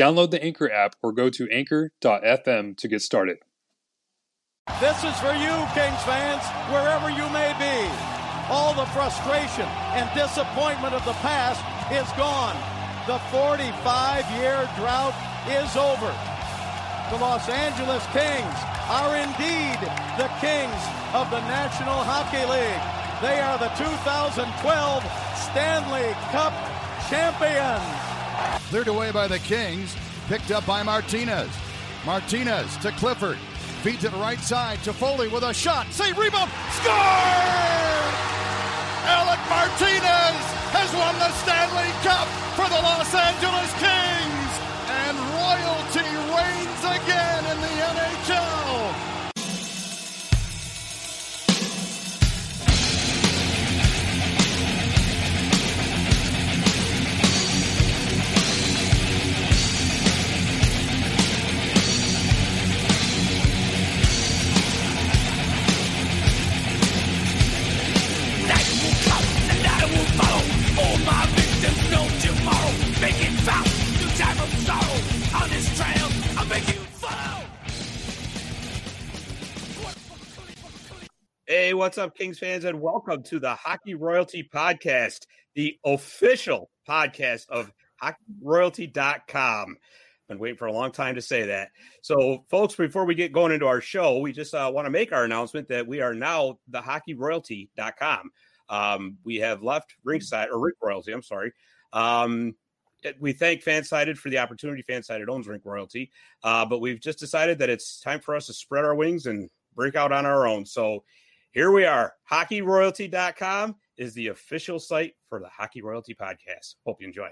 Download the Anchor app or go to anchor.fm to get started. This is for you, Kings fans, wherever you may be. All the frustration and disappointment of the past is gone. The 45 year drought is over. The Los Angeles Kings are indeed the Kings of the National Hockey League. They are the 2012 Stanley Cup champions. Cleared away by the Kings. Picked up by Martinez. Martinez to Clifford. Feeds it right side to Foley with a shot. Save rebound. Score! Alec Martinez has won the Stanley Cup for the Los Angeles Kings. And royalty reigns again in the NHL. Hey, what's up, Kings fans, and welcome to the Hockey Royalty Podcast, the official podcast of hockeyroyalty.com. Been waiting for a long time to say that. So, folks, before we get going into our show, we just uh, want to make our announcement that we are now the hockeyroyalty.com. Um, we have left Ringside or Rink Royalty, I'm sorry. Um, we thank Fansided for the opportunity. Fansided owns Rink Royalty, uh, but we've just decided that it's time for us to spread our wings and break out on our own. So here we are. HockeyRoyalty.com is the official site for the Hockey Royalty Podcast. Hope you enjoy.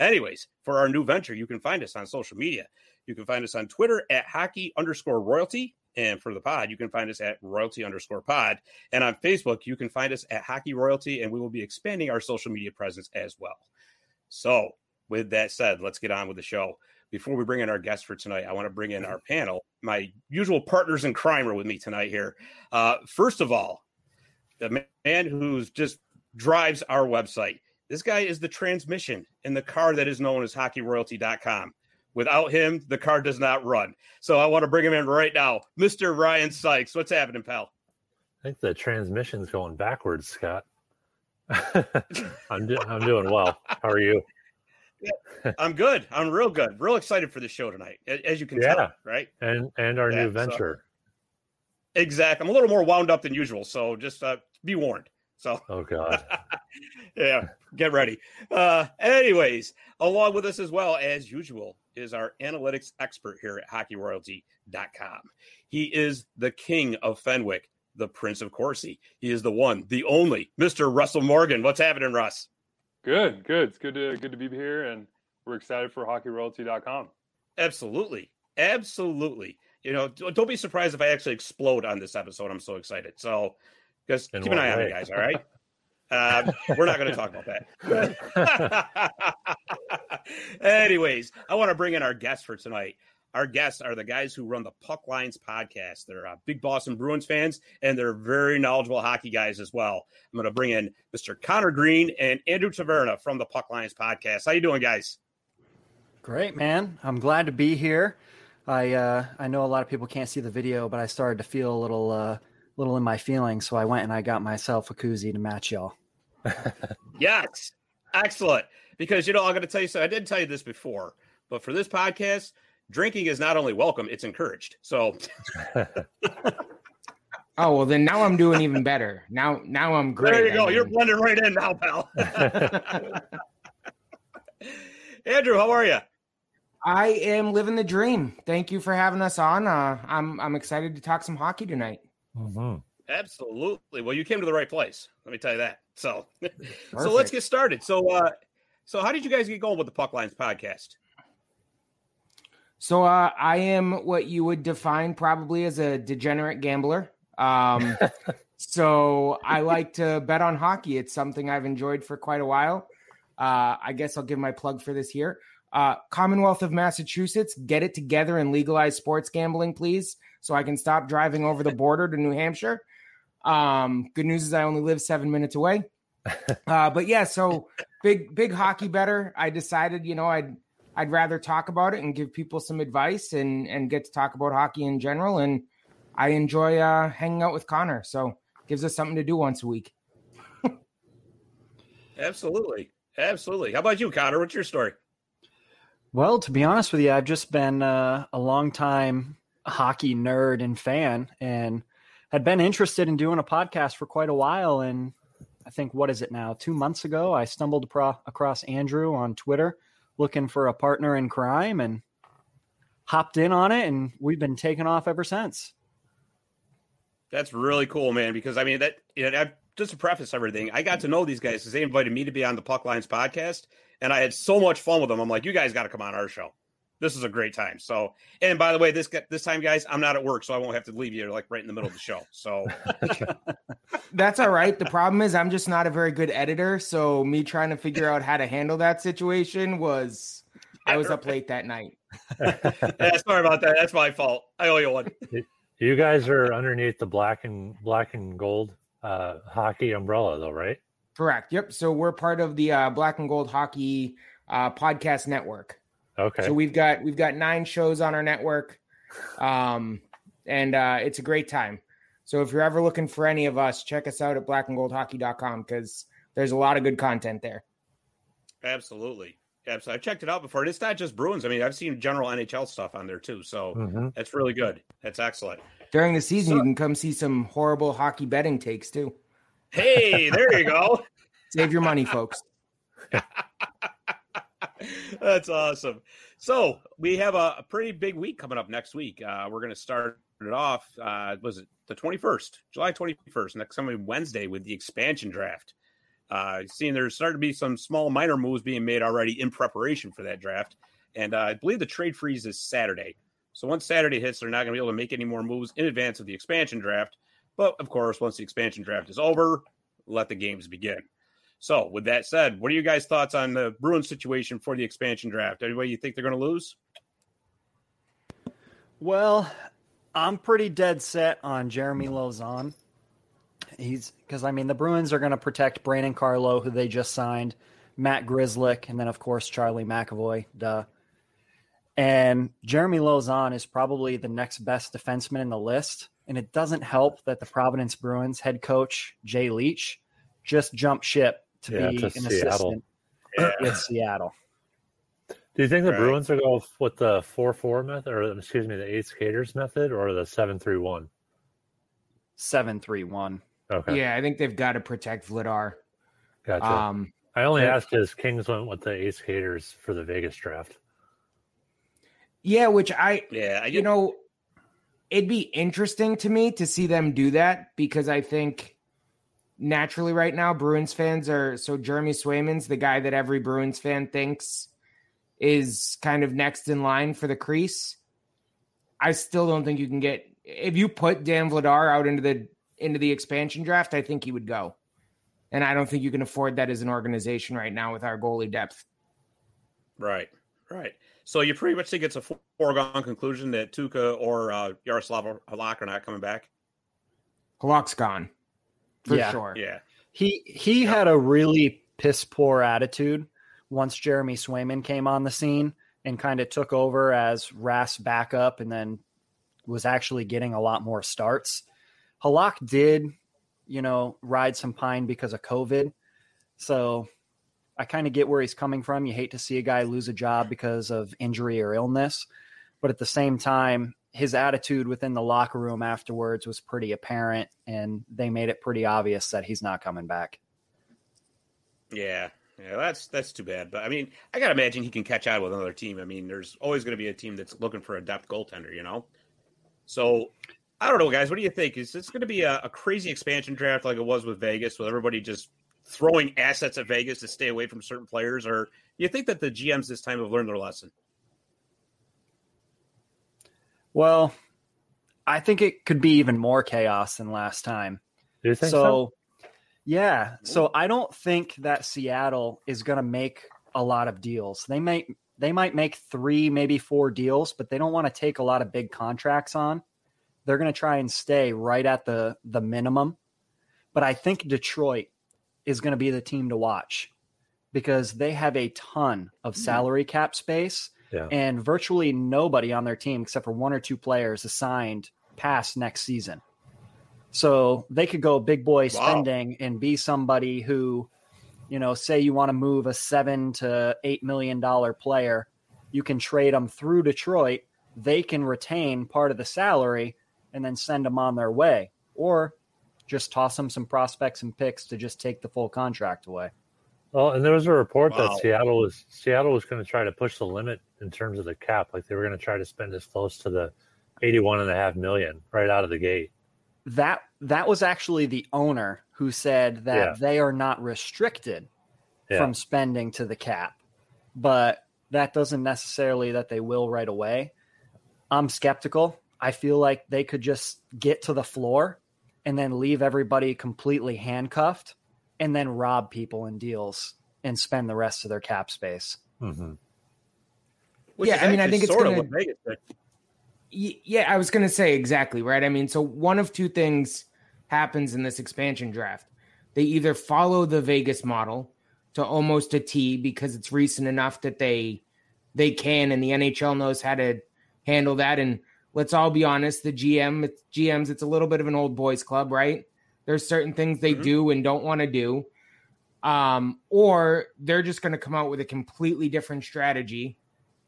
Anyways, for our new venture, you can find us on social media. You can find us on Twitter at hockey underscore royalty. And for the pod, you can find us at royalty underscore pod. And on Facebook, you can find us at hockey royalty. And we will be expanding our social media presence as well. So, with that said, let's get on with the show before we bring in our guest for tonight, I want to bring in our panel. My usual partners in crime are with me tonight here. Uh, first of all, the man who's just drives our website. This guy is the transmission in the car that is known as hockeyroyalty.com. Without him, the car does not run. So I want to bring him in right now. Mr. Ryan Sykes. What's happening, pal? I think the transmission's going backwards, Scott. I'm, do- I'm doing well. How are you? I'm good. I'm real good. Real excited for the show tonight, as you can yeah. tell, right? And and our yeah, new venture. So, exact. I'm a little more wound up than usual, so just uh, be warned. So, oh god, yeah, get ready. Uh, anyways, along with us as well as usual is our analytics expert here at HockeyRoyalty.com. He is the king of Fenwick, the Prince of Corsi. He is the one, the only, Mister Russell Morgan. What's happening, Russ? Good, good. It's good to good to be here, and we're excited for HockeyRoyalty.com. Absolutely, absolutely. You know, don't be surprised if I actually explode on this episode. I'm so excited. So, just keep an eye way? on it, guys. All right. Uh, we're not going to talk about that. Anyways, I want to bring in our guest for tonight. Our guests are the guys who run the Puck Lines podcast. They're uh, big Boston Bruins fans, and they're very knowledgeable hockey guys as well. I'm going to bring in Mr. Connor Green and Andrew Taverna from the Puck Lines podcast. How you doing, guys? Great, man. I'm glad to be here. I uh, I know a lot of people can't see the video, but I started to feel a little uh, little in my feelings, so I went and I got myself a koozie to match y'all. yes, excellent. Because you know, I'm going to tell you so. I didn't tell you this before, but for this podcast, drinking is not only welcome, it's encouraged. So Oh well, then now I'm doing even better. Now, now I'm great. There you go. You're blending right in now, pal. Andrew, how are you? I am living the dream. Thank you for having us on. Uh, I'm I'm excited to talk some hockey tonight. Mm-hmm. Absolutely. Well, you came to the right place. Let me tell you that. So, so let's get started. So, uh, so how did you guys get going with the Puck Lines podcast? So uh, I am what you would define probably as a degenerate gambler. Um, so I like to bet on hockey. It's something I've enjoyed for quite a while. Uh, I guess I'll give my plug for this here. Uh, Commonwealth of Massachusetts, get it together and legalize sports gambling, please, so I can stop driving over the border to New Hampshire. Um, good news is I only live seven minutes away. Uh, but yeah, so big big hockey better. I decided, you know, I'd I'd rather talk about it and give people some advice and and get to talk about hockey in general. And I enjoy uh, hanging out with Connor, so gives us something to do once a week. Absolutely. Absolutely. How about you, Connor? What's your story? Well, to be honest with you, I've just been uh, a long time hockey nerd and fan and had been interested in doing a podcast for quite a while. And I think, what is it now? Two months ago, I stumbled pro- across Andrew on Twitter looking for a partner in crime and hopped in on it. And we've been taking off ever since. That's really cool, man. Because I mean, that you know, just to preface everything, I got to know these guys because they invited me to be on the Puck Lines podcast, and I had so much fun with them. I'm like, you guys got to come on our show. This is a great time. So, and by the way, this this time, guys, I'm not at work, so I won't have to leave you like right in the middle of the show. So that's all right. The problem is, I'm just not a very good editor. So, me trying to figure out how to handle that situation was, I was up late that night. yeah, sorry about that. That's my fault. I owe you one. You guys are underneath the black and black and gold uh, hockey umbrella, though, right? Correct. Yep. So we're part of the uh, Black and Gold Hockey uh, podcast network. Okay. So we've got we've got nine shows on our network, um, and uh, it's a great time. So if you're ever looking for any of us, check us out at blackandgoldhockey.com because there's a lot of good content there. Absolutely. Absolutely. I've checked it out before. It's not just Bruins. I mean, I've seen general NHL stuff on there too. So Mhm. that's really good. That's excellent. During the season, So- you can come see some horrible hockey betting takes too. Hey, there you go. Save your money, folks. That's awesome. So we have a, a pretty big week coming up next week. Uh, we're going to start it off. Uh, was it the twenty first, July twenty first, next coming Wednesday with the expansion draft. Uh, seeing there's starting to be some small minor moves being made already in preparation for that draft, and uh, I believe the trade freeze is Saturday. So once Saturday hits, they're not going to be able to make any more moves in advance of the expansion draft. But of course, once the expansion draft is over, let the games begin. So, with that said, what are you guys' thoughts on the Bruins situation for the expansion draft? Anybody you think they're going to lose? Well, I'm pretty dead set on Jeremy Lauzon. He's because I mean the Bruins are going to protect Brandon Carlo, who they just signed, Matt Grzelcyk, and then of course Charlie McAvoy. Duh. And Jeremy Lauzon is probably the next best defenseman in the list. And it doesn't help that the Providence Bruins head coach Jay Leach just jumped ship to Yeah, be to an Seattle. assistant with Seattle. Do you think the Right. Bruins will go with the four four method, or excuse me, the eight skaters method, or the seven three one? Seven three one. Okay, Yeah, I think they've got to protect Vladar. gotcha. Um, I only asked because Kings went with the eight skaters for the Vegas draft. yeah, which I Yeah, I you know, it'd be interesting to me to see them do that because I think naturally right now Bruins fans are so Jeremy Swayman's the guy that every Bruins fan thinks is kind of next in line for the crease. I still don't think you can get if you put Dan Vladar out into the into the expansion draft, I think he would go. And I don't think you can afford that as an organization right now with our goalie depth. right, right. So you pretty much think it's a foregone conclusion that Tuukka or uh, Jaroslav Halak are not coming back. Halak's gone. For Yeah. sure. Yeah, He he had a really piss poor attitude once Jeremy Swayman came on the scene and kind of took over as Rass backup and then was actually getting a lot more starts. Halak did, you know, ride some pine because of COVID. So I kind of get where he's coming from. You hate to see a guy lose a job because of injury or illness, but at the same time, his attitude within the locker room afterwards was pretty apparent, and they made it pretty obvious that he's not coming back. yeah, yeah. That's that's too bad. But I mean, I gotta imagine he can catch out with another team. I mean, there's always to be a team that's looking for a depth goaltender, you know. So I don't know, guys. What do you think? Is this to be a, a crazy expansion draft like it was with Vegas, with everybody just throwing assets at Vegas to stay away from certain players, or do you think that the GMs this time have learned their lesson? Well, I think it could be even more chaos than last time. Do you think so? so? yeah. So i don't think that seattle is going to make a lot of deals. They might they might make three maybe four deals but they don't want to take a lot of big contracts on. They're going to try and stay right at the the minimum. But i think detroit is going to be the team to watch because they have a ton of hmm. salary cap space Yeah. and virtually nobody on their team except for one or two players assigned past next season so they could go big boy spending and be somebody who, you know, say you want to move a seven to eight million dollar player, you can trade them through Detroit. They can retain part of the salary and then send them on their way, or just toss them some prospects and picks to just take the full contract away. Well, and there was a report Wow. that Seattle was Seattle was going to try to push the limit in terms of the cap. Like they were going to try to spend as close to the eighty-one and a half million right out of the gate. That that was actually the owner who said that Yeah. they are not restricted Yeah. from spending to the cap, but that doesn't necessarily that they will right away. I'm skeptical. I feel like they could just get to the floor and then leave everybody completely handcuffed and then rob people in deals and spend the rest of their cap space. Mm-hmm. Yeah, I mean, I think it's sort gonna- of what Vegas did. Yeah, I was going to say exactly, right? I mean, so one of two things happens in this expansion draft. They either follow the Vegas model to almost a T because it's recent enough that they they can and the NHL knows how to handle that and let's all be honest, the GM it's GMs it's a little bit of an old boys club, right? There's certain things they Mhm. do and don't want to do. Um, or they're just going to come out with a completely different strategy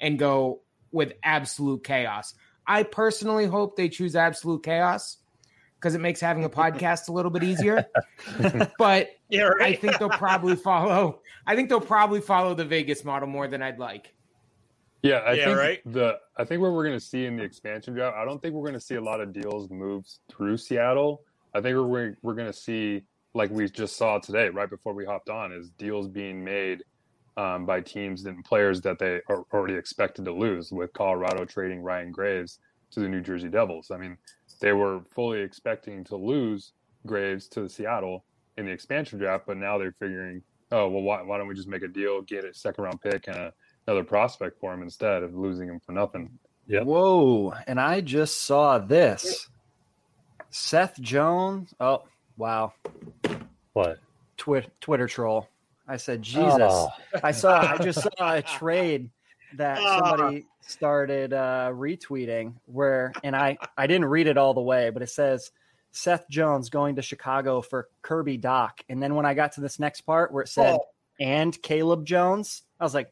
and go with absolute chaos. I personally hope they choose absolute chaos because it makes having a podcast a little bit easier. but Yeah, I think they'll probably follow. I think they'll probably follow the Vegas model more than I'd like. Yeah, I Yeah, think right. the I think what we're going to see in the expansion draft, I don't think we're going to see a lot of deals moves through Seattle. I think we're we're going to see like we just saw today, right before we hopped on, is deals being made um, by teams and players that they are already expected to lose. With Colorado trading Ryan Graves to the New Jersey Devils, I mean, they were fully expecting to lose Graves to the Seattle in the expansion draft, but now they're figuring, oh well, why, why don't we just make a deal, get a second round pick and a another prospect for him instead of losing him for nothing. Yeah. Whoa. And I just saw this. Seth Jones. Oh, wow. What? Twi- Twitter troll. I said, Jesus. Oh, I saw, I just saw a trade that Ah. somebody started uh, retweeting where, and I, I didn't read it all the way, but it says Seth Jones going to Chicago for Kirby Dach. And then when I got to this next part where it said, Oh. and Caleb Jones, I was like,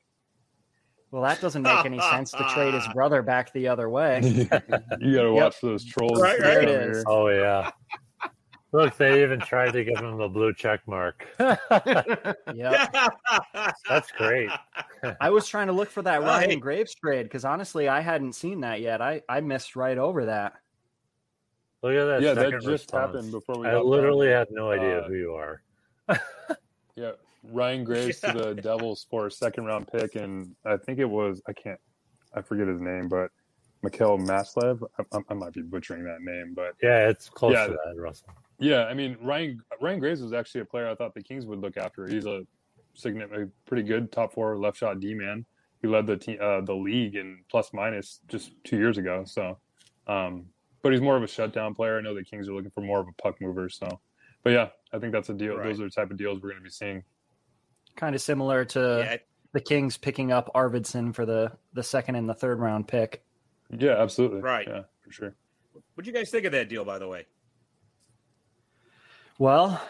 well, that doesn't make any sense to trade his brother back the other way. you got to watch those trolls. Right, right. There it here. is. oh yeah. Look, they even tried to give him the blue check mark. yeah, That's great. I was trying to look for that Ryan hey. Graves trade because honestly, I hadn't seen that yet. I, I missed right over that. Look at that. Yeah, that just response. happened before we I literally had no idea Uh, who you are. Yeah, Ryan Graves Yeah. to the Devils for a second round pick, and I think it was I can't, I forget his name, but Mikhail Maslev. I, I, I might be butchering that name, but Yeah, it's close Yeah. to that, Russell. Yeah, I mean Ryan Ryan Graves was actually a player I thought the Kings would look after. He's a significant, pretty good top four left shot D man. He led the team, uh, the league in plus minus just two years ago. So, um, but he's more of a shutdown player. I know the Kings are looking for more of a puck mover. So, but yeah, I think that's a deal. Right. Those are the type of deals we're going to be seeing. Kind of similar to yeah, the Kings picking up Arvidsson for the the second and the third round pick. Yeah, absolutely. Right. Yeah, for sure. what'd you guys think of that deal, by the way? Well,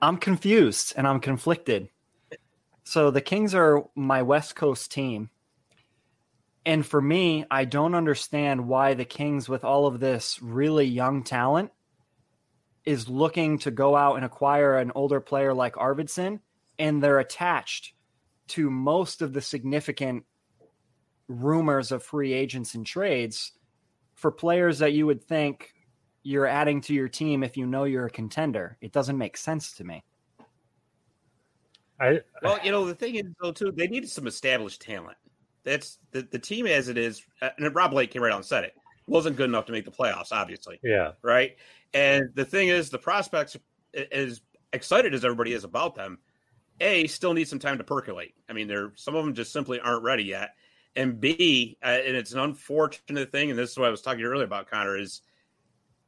I'm confused and I'm conflicted. So the Kings are my West Coast team. And for me, I don't understand why the Kings, with all of this really young talent, is looking to go out and acquire an older player like Arvidsson, and they're attached to most of the significant rumors of free agents and trades for players that you would think you're adding to your team if you know you're a contender. It doesn't make sense to me. I Well, you know, the thing is, though, too, they needed some established talent. That's the, the team as it is. uh, And Rob Blake came right out and said it. wasn't good enough to make the playoffs, obviously. Yeah. Right. And the thing is, the prospects, as excited as everybody is about them, A, still need some time to percolate. I mean, they're some of them just simply aren't ready yet. And B, uh, and it's an unfortunate thing, and this is what I was talking earlier about, Connor, is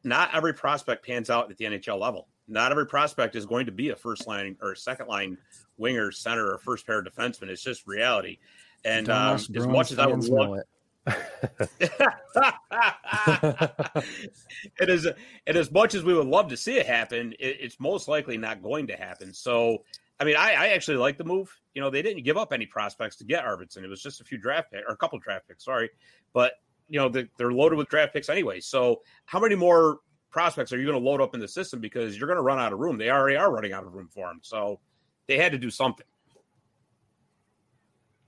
not every prospect pans out at the NHL level. Not every prospect is going to be a first line or second line winger, center, or first pair defenseman. It's just reality. And um, as much as I would it. it is, and as much as we would love to see it happen, it, it's most likely not going to happen. So, I mean, I, I, actually like the move. You know, they didn't give up any prospects to get Arvidsson. It was just a few draft picks or a couple draft picks, sorry. But you know, they, they're loaded with draft picks anyway. So, how many more prospects are you going to load up in the system because you're going to run out of room? They already are running out of room for them. So, they had to do something.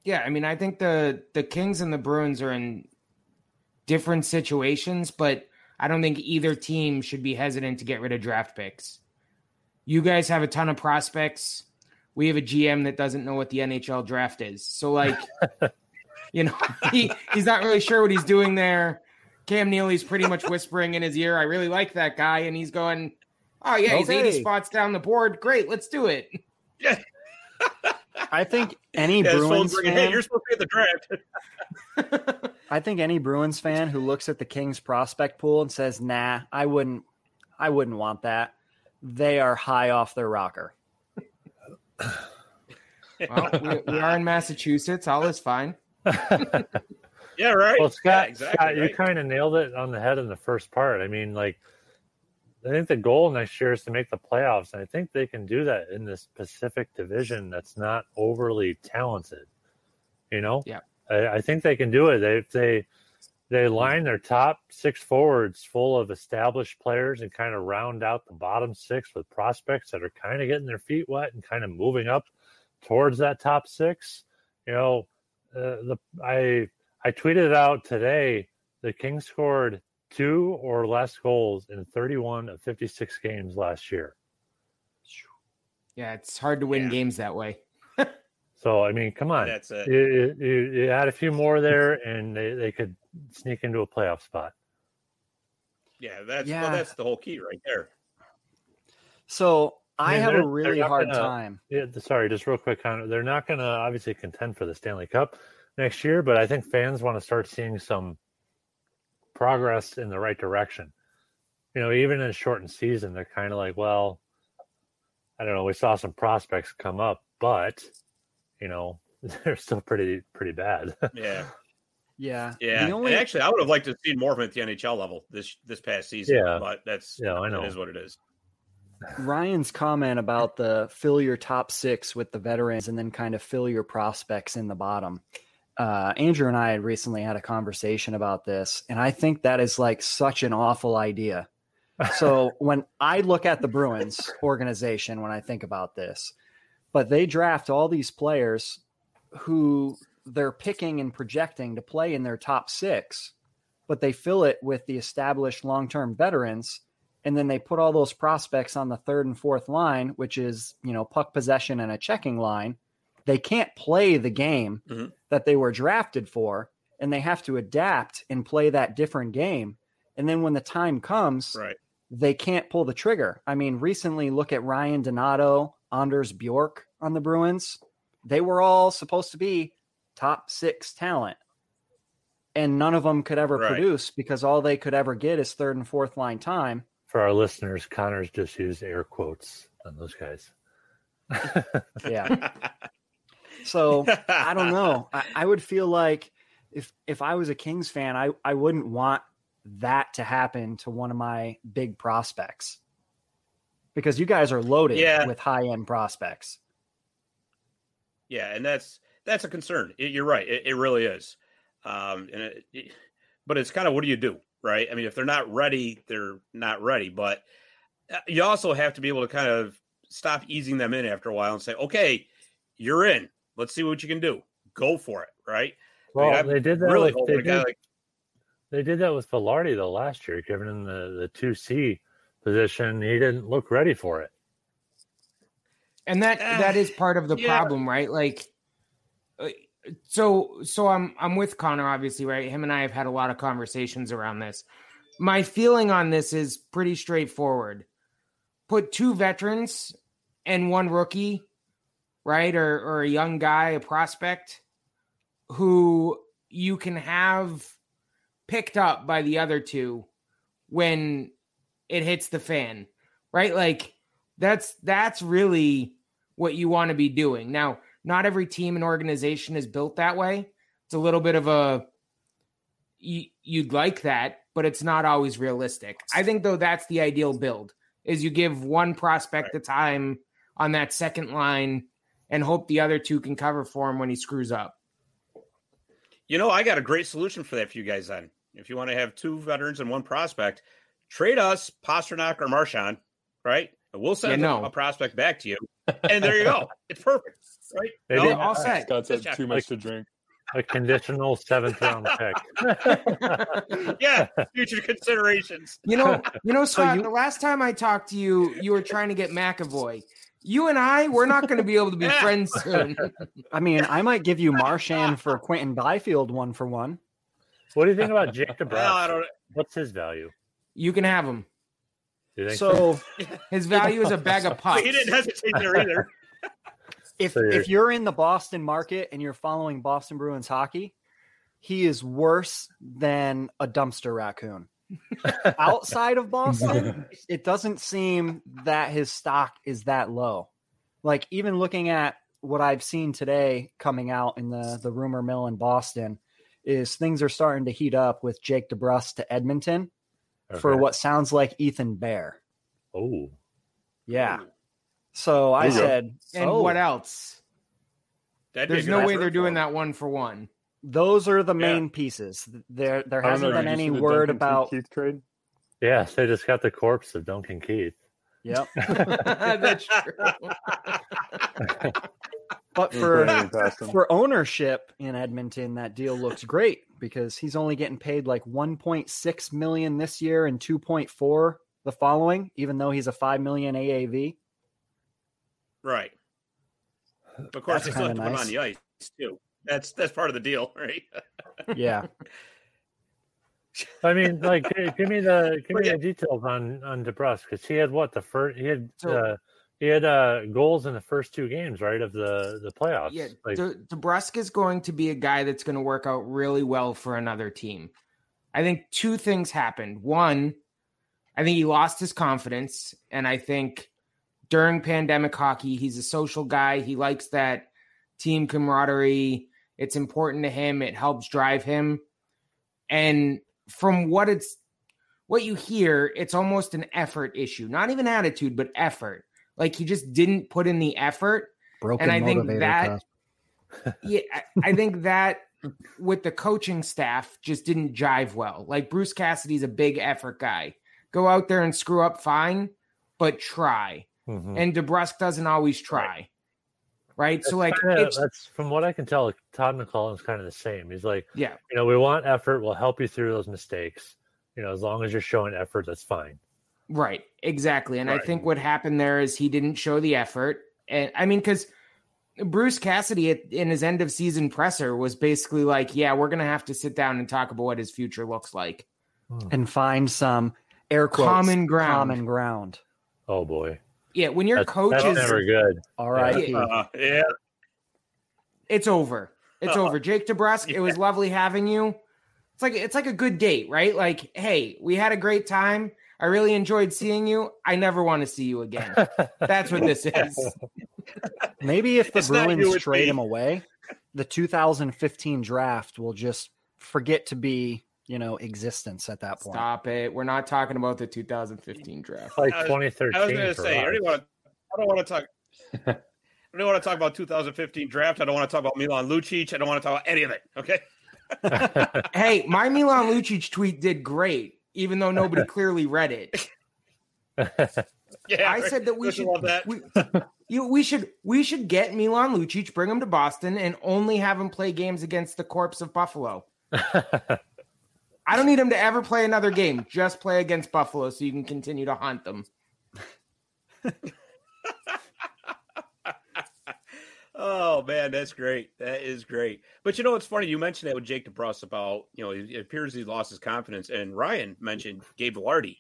Yeah, I mean, I think the the Kings and the Bruins are in different situations, but I don't think either team should be hesitant to get rid of draft picks. You guys have a ton of prospects. We have a GM that doesn't know what the NHL draft is. So, like, you know, he, he's not really sure what he's doing there. Cam Neely's pretty much whispering in his ear, I really like that guy. And he's going, Oh, yeah, he's 80 spots down the board. Great, let's do it. Yeah. I think any yeah, Bruins fan, hey, you're supposed to be at the draft. I think any Bruins fan who looks at the Kings prospect pool and says, "Nah, I wouldn't, I wouldn't want that," they are high off their rocker. well, we, we, are in Massachusetts. All is fine. yeah, right. Well, Scott, yeah, exactly, Scott, right. you kind of nailed it on the head in the first part. I mean, like I think the goal next year is to make the playoffs, and I think they can do that in this Pacific Division that's not overly talented. You know, yeah, I, I think they can do it. They they they line their top six forwards full of established players and kind of round out the bottom six with prospects that are kind of getting their feet wet and kind of moving up towards that top six. You know, uh, the I I tweeted out today the Kings scored two or less goals in 31 of 56 games last year. Yeah, it's hard to win yeah. games that way. so, I mean, come on. That's it. You, you, you, add a few more there, and they, they could sneak into a playoff spot. Yeah, that's yeah. Well, that's the whole key right there. So I, mean, have a really hard gonna, time. Yeah, sorry, just real quick, Connor. They're not going to obviously contend for the Stanley Cup next year, but I think fans want to start seeing some progress in the right direction. You know, even in a shortened season, they're kind of like, well, I don't know. We saw some prospects come up, but you know, they're still pretty pretty bad. yeah. Yeah. Yeah. Only... actually, I would have liked to see more of it at the NHL level this this past season. Yeah. But that's yeah, I know. It is what it is. Ryan's comment about the fill your top six with the veterans and then kind of fill your prospects in the bottom uh, Andrew and I had recently had a conversation about this, and I think that is like such an awful idea. So when I look at the Bruins organization, when I think about this, but they draft all these players who they're picking and projecting to play in their top six, but they fill it with the established long term veterans. And then they put all those prospects on the third and fourth line, which is, you know, puck possession and a checking line. They can't play the game mm-hmm. that they were drafted for and they have to adapt and play that different game. And then when the time comes right. they can't pull the trigger. I mean recently look at ryan donato anders bjork on the bruins. They were all supposed to be top six talent and none of them could ever right. produce because all they could ever get is third and fourth line time for our listeners connor's just used air quotes on those guys yeah So I don't know. I, I, would feel like if if I was a Kings fan, I, I wouldn't want that to happen to one of my big prospects. Because you guys are loaded yeah. with high end prospects. Yeah, and that's that's a concern. It, you're right. It, it, really is. Um, and it, but it's kind of what do you do, right? I mean, if they're not ready, they're not ready. But uh, you also have to be able to kind of stop easing them in after a while and say, okay, you're in. Let's see what you can do. Go for it, right? Well, I mean, they did that. Really with, they, did, like, they did that with Vilardi though last year, giving him the the two C position. He didn't look ready for it, and that uh, that is part of the yeah. problem, right? Like, uh, so so I'm I'm with Connor obviously, right? Him and I have had a lot of conversations around this. My feeling on this is pretty straightforward. Put two veterans and one rookie, right? Or or a young guy, a prospect who you can have picked up by the other two when it hits the fan, right? Like that's that's really what you want to be doing. Now, not every team and organization is built that way. It's a little bit of a you, you'd like that, but it's not always realistic. I think though that's the ideal build is you give one prospect right. a time on that second line and hope the other two can cover for him when he screws up. You know, I got a great solution for that for you guys then. If you want to have two veterans and one prospect, trade us Pastrnak or Marchand, right? And we'll send yeah, no. a prospect back to you. And there you go. It's perfect. Right? Maybe no, all set. Scott's had too much to drink. A conditional seventh round pick. yeah, future considerations. You know, you know, Scott. So you, the last time I talked to you, you were trying to get McAvoy. You and I, we're not going to be able to be friends soon. I mean, I might give you Marchand for Quinton Byfield one for one. What do you think about Jake DeBrusk? Well, What's his value? You can have him. So, so his value is a bag of pucks. he didn't hesitate there either. if so if you're in the Boston market and you're following Boston Bruins hockey, he is worse than a dumpster raccoon. Outside of Boston, it doesn't seem that his stock is that low. Like even looking at what I've seen today coming out in the the rumor mill in Boston is things are starting to heat up with Jake DeBrusk to Edmonton okay. for what sounds like Ethan Bear. Oh. Yeah. So I said, and oh. what else? There's no way they're doing that one for one. Those are the main yeah. pieces. There, there hasn't been any word Duncan about Keith trade. Yeah, they just got the corpse of Duncan Keith. Yep, that's true. but for for ownership in Edmonton, that deal looks great because he's only getting paid like 1.6 million this year and 2.4 the following, even though he's a five million AAV. Right. Of course, they still have to nice. put on the ice too. That's that's part of the deal, right? yeah. I mean, like, give me the give me the details on on DeBrusk because he had what the first he had uh, he had uh, goals in the first two games, right, of the the playoffs. Yeah, like, De- DeBrusk is going to be a guy that's going to work out really well for another team. I think two things happened. One, I think he lost his confidence, and I think during pandemic hockey, he's a social guy. He likes that team camaraderie. It's important to him. It helps drive him. And from what it's what you hear, it's almost an effort issue. Not even attitude, but effort. Like he just didn't put in the effort. Broken and I think that yeah, I think that with the coaching staff just didn't jive well. Like Bruce Cassidy's a big effort guy. Go out there and screw up fine, but try. Mm-hmm. And DeBrusk doesn't always try. Right. right? So like kinda, that's from what I can tell, Todd McLellan's kind of the same. He's like, Yeah, you know, we want effort, we'll help you through those mistakes. You know, as long as you're showing effort, that's fine. Right, exactly. And right. I think what happened there is he didn't show the effort. And I mean, because Bruce Cassidy at, in his end of season presser was basically like, "Yeah, we're gonna have to sit down and talk about what his future looks like, and find some air quotes, common ground." Common ground. Oh boy. Yeah, when your that's, coach that's is never good. All right. Uh, yeah. It's over. It's uh, over. Jake DeBrusk, yeah. it was lovely having you. It's like it's like a good date, right? Like, hey, we had a great time. I really enjoyed seeing you. I never want to see you again. That's what this is. Maybe if the it's Bruins trade him away, the 2015 draft will just forget to be you know existence at that point. Stop it. We're not talking about the 2015 draft. Like 2013. I was going to say, I, want to, I don't want to talk. I don't want to talk about 2015 draft. I don't want to talk about Milan Lucic. I don't want to talk about any of it. Okay. hey, my Milan Lucic tweet did great, even though nobody clearly read it. yeah, I said that we should that. We, you, we should we should get Milan Lucic, bring him to Boston, and only have him play games against the corpse of Buffalo. I don't need him to ever play another game. Just play against Buffalo so you can continue to haunt them. Oh man, that's great. That is great. But you know, it's funny. You mentioned that with Jake DeBrusk about you know it appears he lost his confidence, and Ryan mentioned Gabe Vilardi.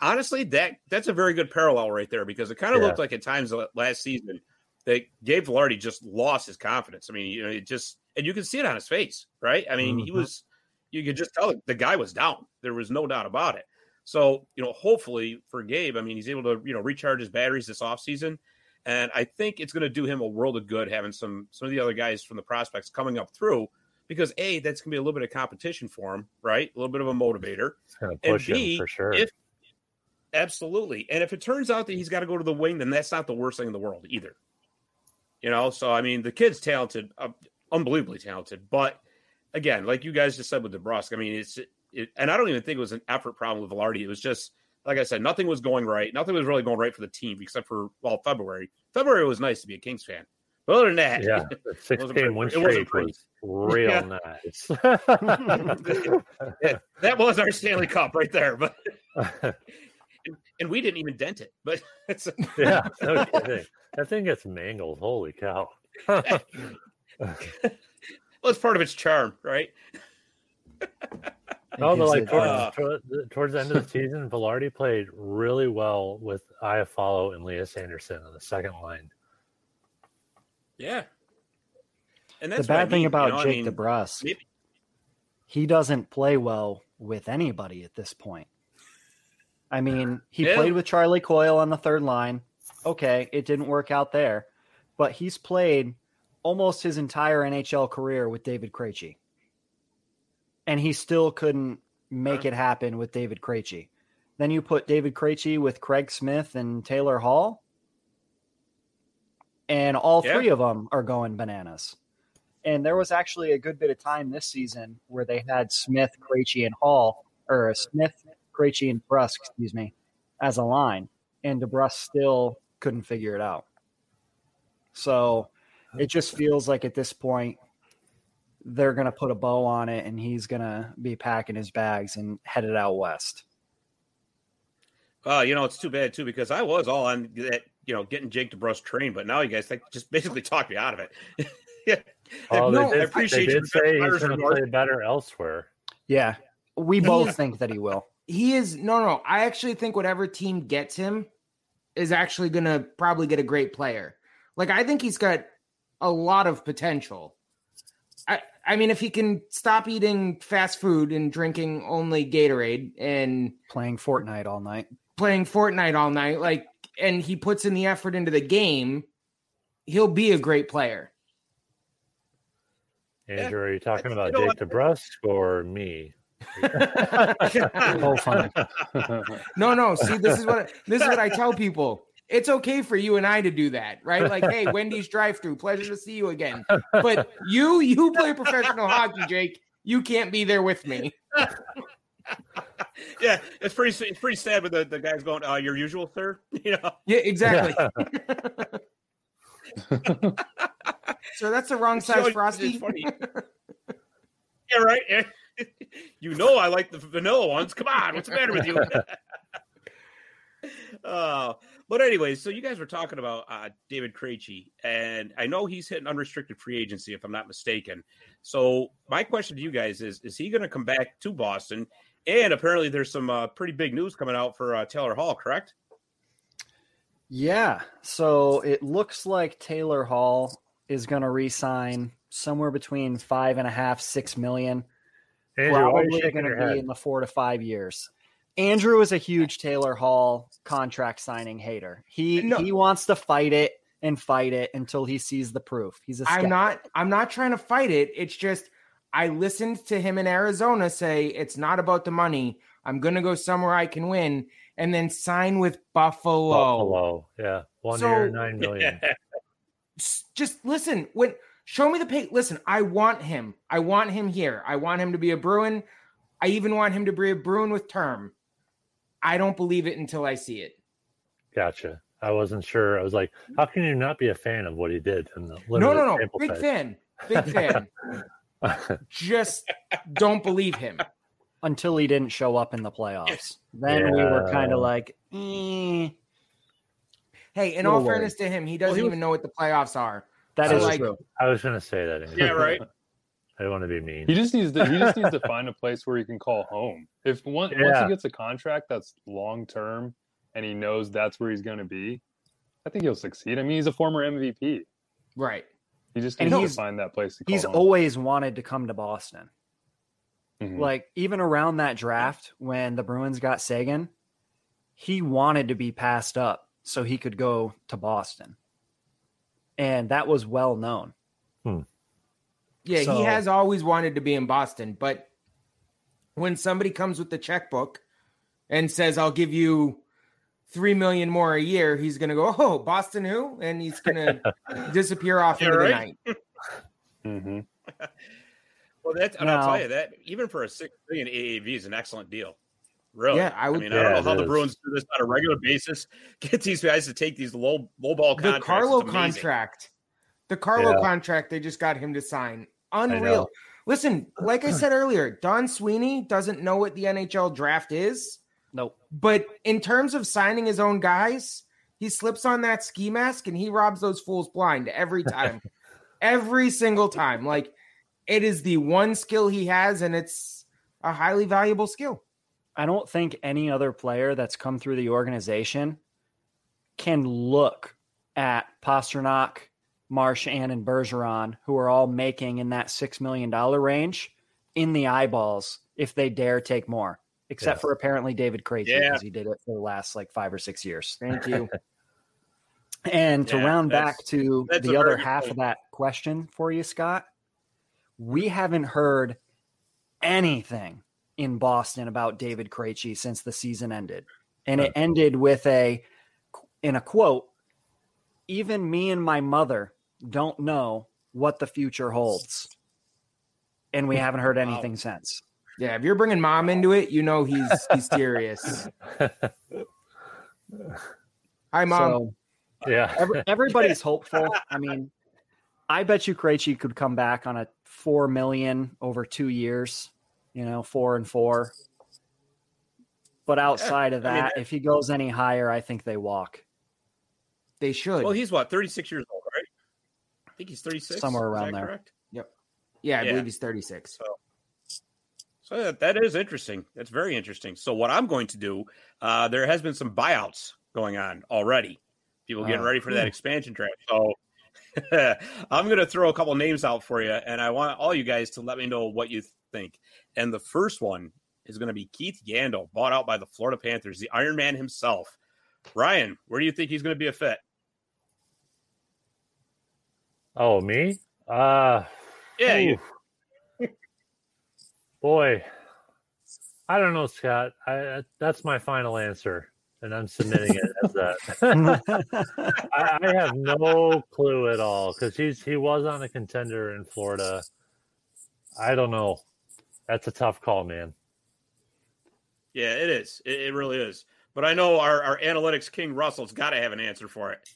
Honestly, that that's a very good parallel right there because it kind of Yeah. looked like at times last season that Gabe Vilardi just lost his confidence. I mean, you know, it just and you can see it on his face, right? I mean, he Mhm. was you could just tell the guy was down. There was no doubt about it. So, you know, hopefully for Gabe, I mean, he's able to, you know, recharge his batteries this offseason. And I think it's going to do him a world of good having some some of the other guys from the prospects coming up through because A, that's going to be a little bit of competition for him, right? A little bit of a motivator. And push B, him for sure. if absolutely. And if it turns out that he's got to go to the wing, then that's not the worst thing in the world either. You know, so I mean, the kid's talented, uh, unbelievably talented. But again, like you guys just said with DeBrusk, I mean, it's it, and I don't even think it was an effort problem with Vilardi. It was just like I said, nothing was going right. Nothing was really going right for the team except for well, February. February was nice to be a Kings fan. But other than that, yeah, six game win streak was real Yeah. nice. that was our Stanley Cup right there. But and we didn't even dent it. But it's yeah, no kidding. That thing gets mangled. Holy cow! well, it's part of its charm, right? No, but like it, towards, uh, towards, towards the end of the season, Vilardi played really well with Iafallo and Lias Andersson on the second line. Yeah. And the that's what I bad thing mean, about you know, I Jake mean, DeBrusk, maybe- he doesn't play well with anybody at this point. I mean, he Yeah. played with Charlie Coyle on the third line. Okay, it didn't work out there, but he's played almost his entire NHL career with David Krejci. And he still couldn't make it happen with David Krejci. Then you put David Krejci with Craig Smith and Taylor Hall, and all Yeah. three of them are going bananas. And there was actually a good bit of time this season where they had Smith, Krejci, and Hall, or Smith, Krejci, and Brusque, excuse me, as a line, and DeBrusk still couldn't figure it out. So it just feels like at this point they're going to put a bow on it, and he's going to be packing his bags and headed out west. Uh, you know, it's too bad too because I was all on that, you know, getting Jake DeBrusk train, but now you guys like, just basically talk me out of it. yeah. Oh, no, they I did, appreciate they you did for say he's going to play better elsewhere. Yeah, we both think that he will. He is no, no. I actually think whatever team gets him is actually going to probably get a great player. Like I think he's got a lot of potential. I I mean, if he can stop eating fast food and drinking only Gatorade and Playing Fortnite all night. playing Fortnite all night, like, and he puts in the effort into the game, he'll be a great player. Andrew, are you talking you about know Jake DeBrusk or me? Oh. No, no. See, this is what this is what I tell people. It's okay for you and I to do that, right? Like, hey, Wendy's drive-through, pleasure to see you again. But you, you play professional hockey, Jake. You can't be there with me. yeah, it's pretty it's pretty sad with the, the guys going, uh, your usual, sir. You know, Yeah, exactly. so that's the wrong It's, you know, size it's- frosty. It's funny. yeah, right. you know, I like the vanilla ones. Come on, what's the matter with you? uh, but anyway, so you guys were talking about uh, David Krejci, and I know he's hitting unrestricted free agency, if I'm not mistaken. So my question to you guys is: Is he going to come back to Boston? And apparently, there's some uh, pretty big news coming out for uh, Taylor Hall, correct? Yeah. So it looks like Taylor Hall is going to re-sign somewhere between five and a half, six million. Andrew, why are you Probably going to be head? in the four to five years. Andrew is a huge Taylor Hall contract signing hater. He uh, No. he wants to fight it and fight it until he sees the proof. He's a I'm not I'm not trying to fight it. It's just I listened to him in Arizona say it's not about the money. I'm gonna go somewhere I can win and then sign with Buffalo. Buffalo, yeah, one So- year, nine million. S- Just listen, when show me the pay. Listen, I want him. I want him here. I want him to be a Bruin. I even want him to be a Bruin with term. I don't believe it until I see it. Gotcha. I wasn't sure. I was like, how can you not be a fan of what he did? In No, no, no. Big size? fan. Big fan. Just don't believe him. until he didn't show up in the playoffs. Then we were kind of like, eh. Hey, in all worried. fairness to him, he doesn't Well, he was- even know what the playoffs are. That I is like- true. I was going to say that. Anyway. Yeah, right. I don't want to be mean. He just needs to he just needs to find a place where he can call home. If one, once he gets a contract that's long term and he knows that's where he's going to be, I think he'll succeed. I mean, he's a former MVP. Right. He just needs to find that place to call He's home. always wanted to come to Boston. Mhm. Like even around that draft when the Bruins got Seguin, he wanted to be passed up so he could go to Boston. And that was well known. Yeah, So- he has always wanted to be in Boston, but when somebody comes with the checkbook and says, "I'll give you three million more a year," he's going to go, "Oh, Boston, who?" And he's going to disappear off Yeah, into the right. night. Mhm. Well, that's and I'll tell you that even for a six million AAV is an excellent deal. Really? Yeah, I would- mean, I don't know it how the. Bruins do this on a regular basis. Get these guys to take these low low ball The contracts. Carlo contract, the Carlo Yeah. contract, they just got him to sign. Unreal. Listen, like I said earlier, Don Sweeney doesn't know what the NHL draft is. Nope. But in terms of signing his own guys, he slips on that ski mask and he robs those fools blind every time. every single time. Like it is the one skill he has, and it's a highly valuable skill. I don't think any other player that's come through the organization can look at Pastrnak, Marchand, and Bergeron, who are all making in that $6 million range, in the eyeballs if they dare take more, except Yeah. for apparently David Krejci Yeah. because he did it for the last like five or six years. Thank you. And to Yeah, round back to the other half point. of that question for you, Scott, we haven't heard anything in Boston about David Krejci since the season ended. And it ended with a in a quote, even me and my mother don't know what the future holds. And we haven't heard Wow. anything since. Yeah, if you're bringing mom into it, you know he's he's serious. Hi, mom. So yeah. every, everybody's hopeful. I mean, I bet you Krejci could come back on a four million over two years. You know, four and four. But outside of I mean, that, if he goes any higher, I think they walk they should. Well, he's what thirty six years old, right? I think he's thirty six. Somewhere around there. Correct. Yep. Yeah, I yeah. believe he's 36. So that, that is interesting. That's very interesting. So what I'm going to do, uh, there has been some buyouts going on already. People getting Oh. ready for that expansion draft. So I'm going to throw a couple names out for you, and I want all you guys to let me know what you think. And the first one is going to be Keith Yandle, bought out by the Florida Panthers, the Iron Man himself. Ryan, where do you think he's going to be a fit? Oh, me? Uh, Yeah, you, boy, I don't know, Scott. I, that's my final answer, and I'm submitting it as that. I, I have no clue at all because he's he was on a contender in Florida. I don't know. That's a tough call, man. yeah, it is. It, it really is. But I know our, our analytics king Russell's got to have an answer for it.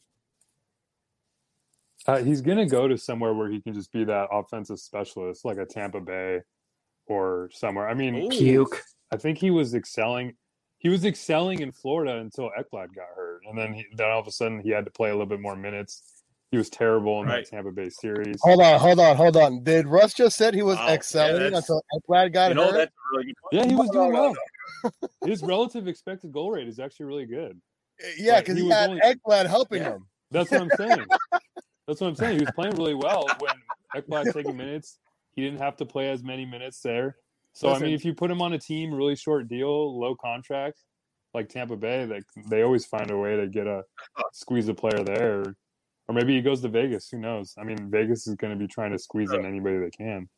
Uh, he's going to go to somewhere where he can just be that offensive specialist, like a Tampa Bay or somewhere. I mean, Puke. I think he was excelling. He was excelling in Florida until Ekblad got hurt, and then he, then all of a sudden he had to play a little bit more minutes. He was terrible in Right. that Tampa Bay series. Hold on, hold on, hold on. Did Russ just said he was Wow. Excelling that's- until Ekblad got You know, hurt? that's really good. Yeah, he was doing No, no, well. His relative expected goal rate is actually really good. yeah, Like, because he he, was had only- Ekblad helping Yeah. him. That's what I'm saying. That's what I'm saying. He was playing really well when Ekblad taking minutes. He didn't have to play as many minutes there. So I mean, if you put him on a team, really short deal, low contract, like Tampa Bay, they they always find a way to get a squeeze a player there, or maybe he goes to Vegas. Who knows? I mean, Vegas is going to be trying to squeeze in anybody they can.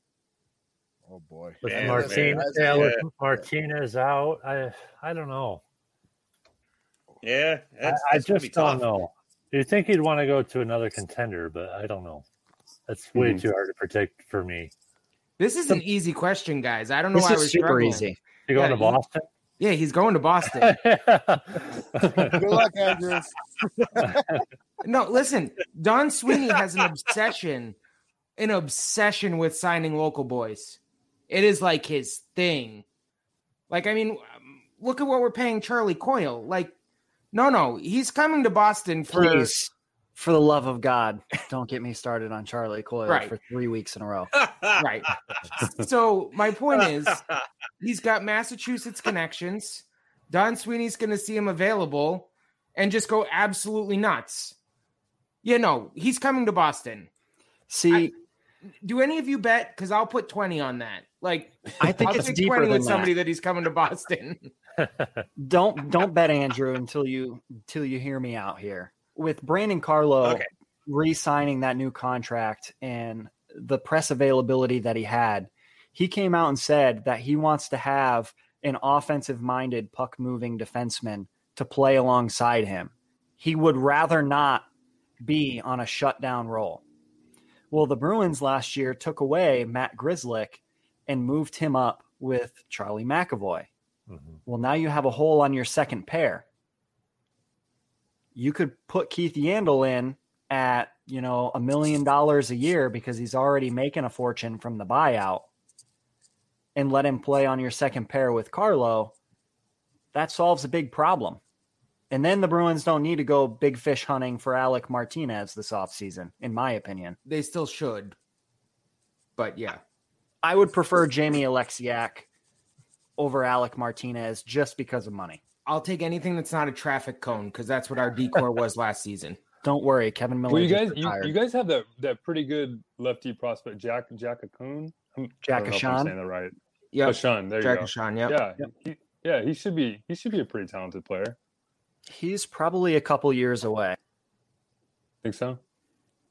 Oh boy. With Man, Martinez, man. yeah, with Yeah. Martinez out, I I don't know. Yeah, I, that's, I that's gonna just don't know. You think he'd want to go to another contender, but I don't know. That's way Mhm. too hard to predict for me. This is an easy question, guys. I don't know This why is we're super struggling. easy. You going Yeah, to Boston? Yeah, he's going to Boston. Good luck, Andrews. no, listen, Don Sweeney has an obsession, an obsession with signing local boys. It is like his thing. Like, I mean, um, look at what we're paying Charlie Coyle. Like, no, no, he's coming to Boston for Please. For the love of God, don't get me started on Charlie Coyle Right. for three weeks in a row. right. So my point is, he's got Massachusetts connections. Don Sweeney's going to see him available and just go absolutely nuts. Yeah, no, he's coming to Boston. See, Do any of you bet? Because I'll put twenty on that. Like, I think I'll it's take deeper twenty than with somebody that. that he's coming to Boston. Don't don't bet Andrew until you until you hear me out here. With Brandon Carlo Okay. re-signing that new contract and the press availability that he had, he came out and said that he wants to have an offensive-minded puck-moving defenseman to play alongside him. He would rather not be on a shutdown role. Well, the Bruins last year took away Matt Grzelcyk and moved him up with Charlie McAvoy. Mhm. Well, now you have a hole on your second pair. You could put Keith Yandle in at, you know, a million dollars a year because he's already making a fortune from the buyout and let him play on your second pair with Carlo. That solves a big problem. And then the Bruins don't need to go big fish hunting for Alec Martinez this offseason, in my opinion. they still should, but yeah, I would prefer Jamie Oleksiak over Alec Martinez just because of money. I'll take anything that's not a traffic cone because that's what our decor was last season. Don't worry, Kevan Miller. Well, you guys, you, you guys have that that pretty good lefty prospect, Jack Jack Coon. Jack I'm Ashan? saying that right. Yeah, Ashan, there you Jack go. Sean. Yep. Yeah, he, yeah, he should be. He should be a pretty talented player. He's probably a couple years away. Think so?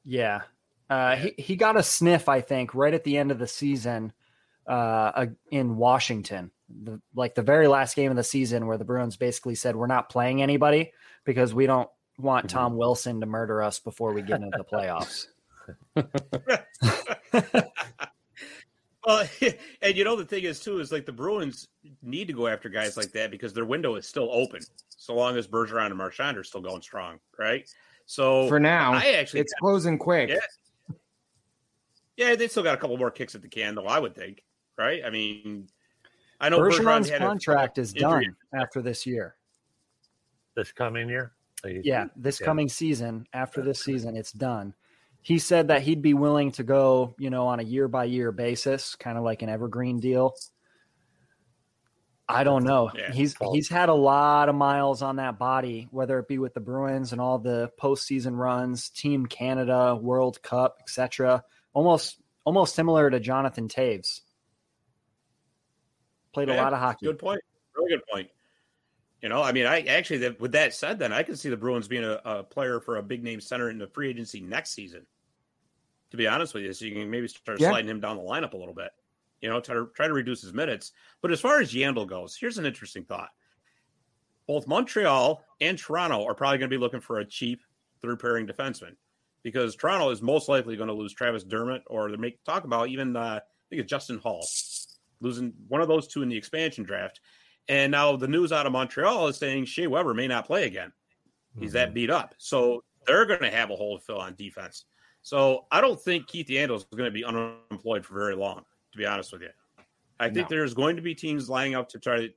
Yeah. Uh, he, he got a sniff, I think, right at the end of the season uh, in Washington. The, like the very last game of the season, where the Bruins basically said, We're not playing anybody because we don't want Mhm. Tom Wilson to murder us before we get into the playoffs. Well, and you know the thing is too is like the Bruins need to go after guys like that because their window is still open, so long as Bergeron and Marchand are still going strong, right? So For now, I actually, it's closing quick. Yeah. yeah, they still got a couple more kicks at the can, though. I would think, right? I mean, I know Bergeron Bergeron's had a- contract is injury. done after this year. This coming year? Like, Yeah, this Yeah. coming season, after this season, it's done. He said that he'd be willing to go, you know, on a year by year basis, kind of like an evergreen deal. I don't know. Yeah. he's he's had a lot of miles on that body, whether it be with the Bruins and all the postseason runs, Team Canada, World Cup, etc. Almost almost similar to Jonathan Toews. Played a lot of hockey. Good point. Really good point. You know, I mean, I actually, that, with that said, then I can see the Bruins being a, a player for a big name center in the free agency next season. To be honest with you, so you can maybe start Yeah. sliding him down the lineup a little bit. You know, try to try to reduce his minutes. But as far as Yandle goes, here's an interesting thought. Both Montreal and Toronto are probably going to be looking for a cheap third pairing defenseman because Toronto is most likely going to lose Travis Dermott or they make talk about even uh, I think it's Justin Holl losing one of those two in the expansion draft. And now the news out of Montreal is saying Shea Weber may not play again. He's that mm-hmm. beat up. So they're going to have a hole to fill on defense. So I don't think Keith Yandle is going to be unemployed for very long, to be honest with you. I think there's going to be teams lining up to try to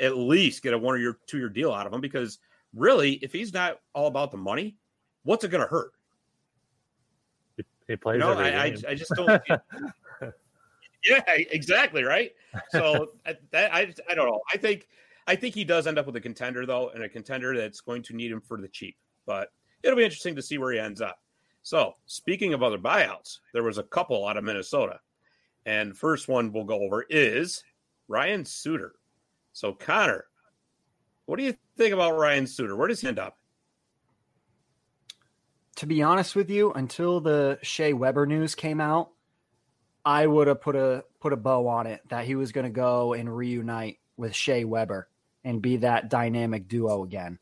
at least get a one or year, two year deal out of him because really, if he's not all about the money, what's it going to hurt? He, plays You know, every I, I. I just don't. yeah, exactly right. So I- that, I I don't know. I think I think he does end up with a contender though, and a contender that's going to need him for the cheap. But it'll be interesting to see where he ends up. So speaking of other buyouts, there was a couple out of Minnesota, and first one we'll go over is Ryan Suter. So Connor, what do you think about Ryan Suter? Where does he end up? to be honest with you, until the Shea Weber news came out, I would have put a put a bow on it that he was going to go and reunite with Shea Weber and be that dynamic duo again.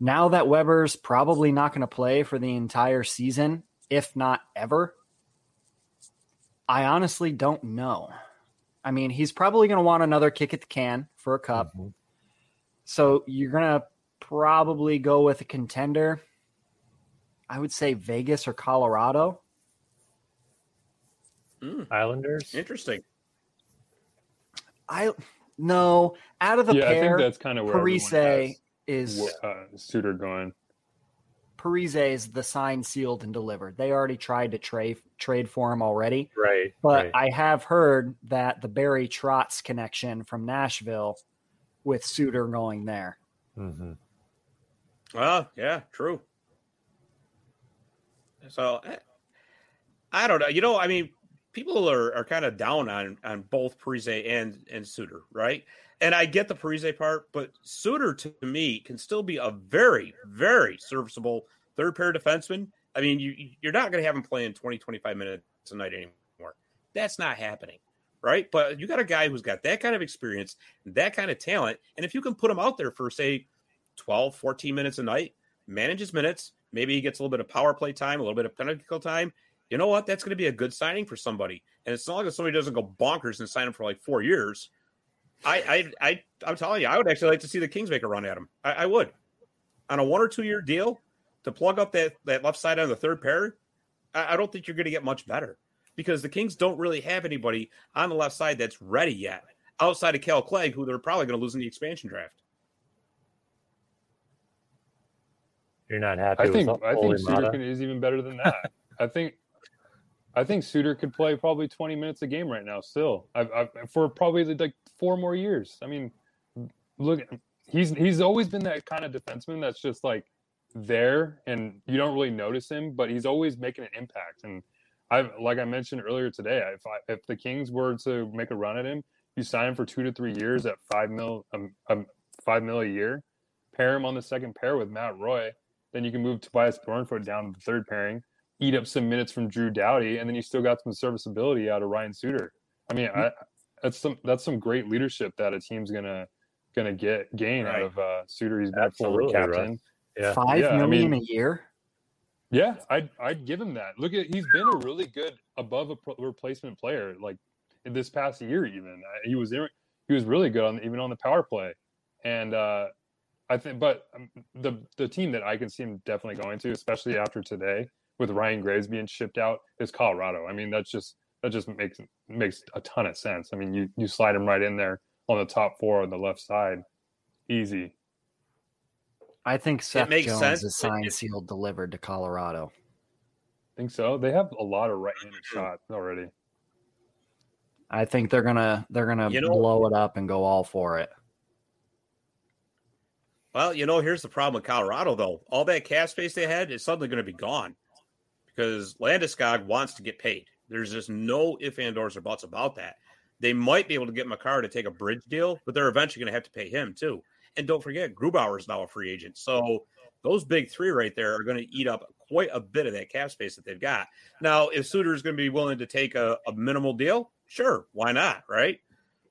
Now that Weber's probably not going to play for the entire season, if not ever, I honestly don't know. I mean, he's probably going to want another kick at the can for a cup. Mhm. So you're going to probably go with a contender. I would say Vegas or Colorado. Islanders. Interesting. I no out of the yeah, I think that's kind of where everyone Parise is uh, Suter going. Parise is the signed, sealed, and delivered. They already tried to trade trade for him already. Right. But right. I have heard that the Barry Trotz connection from Nashville with Suter going there. Mm-hmm. Well, yeah, true. So I, I don't know. You know, I mean, people are, are kind of down on on both Parise and and Suter, right? And I get the Parise part, but Suter to me can still be a very, very serviceable third pair defenseman. I mean, you you're not going to have him playing 20, 25 minutes a night anymore. That's not happening, right? But you got a guy who's got that kind of experience, that kind of talent, and if you can put him out there for say 12, 14 minutes a night, manage his minutes, maybe he gets a little bit of power play time, a little bit of penalty kill time. You know what? That's going to be a good signing for somebody. And it's not like if somebody doesn't go bonkers and sign him for like four years. I, I, I, I'm telling you, I would actually like to see the Kings make a run at him. I, I would, on a one or two year deal to plug up that that left side on the third pair. I, I don't think you're going to get much better because the Kings don't really have anybody on the left side that's ready yet, outside of Kale Clague, who they're probably going to lose in the expansion draft. You're not happy I think Ole I think Suter is even better than that. I think I think Suter could play probably 20 minutes a game right now still. I've, I've, for probably like four more years. I mean, look, he's he's always been that kind of defenseman that's just like there and you don't really notice him, but he's always making an impact. And I like I mentioned earlier today, if I, if the Kings were to make a run at him, you sign him for two to three years at five mil um, um five mil a year, pair him on the second pair with Matt Roy, then you can move Tobias Bjornfot down to the third pairing, eat up some minutes from Drew Doughty, and then you still got some serviceability out of Ryan Suter. I mean, I, that's some that's some great leadership that a team's gonna gonna get gain out of uh, Suter. He's been a former Absolutely, captain. Russ. Yeah. Five Yeah, I mean- a year. Yeah, I'd I'd give him that. Look at he's been a really good above a pro- replacement player. Like in this past year, even Uh, he was there. He was really good on even on the power play, and uh, I think. But um, the the team that I can see him definitely going to, especially after today, with Ryan Graves being shipped out, is Colorado. I mean, that's just that just makes makes a ton of sense. I mean, you you slide him right in there on the top four on the left side, easy. I think Seth makes Jones sense, is signed, it- sealed, delivered to Colorado. I think so. They have a lot of right-handed shots already. I think they're gonna they're gonna You know- blow it up and go all for it. Well, you know, here's the problem with Colorado, though. All that cap space they had is suddenly going to be gone because Landeskog wants to get paid. There's just no if and ors or buts about that. They might be able to get Makar to take a bridge deal, but they're eventually going to have to pay him too. And don't forget, Grubauer is now a free agent. So those big three right there are going to eat up quite a bit of that cap space that they've got. Now, if Suter is going to be willing to take a, a minimal deal, sure, why not? Right.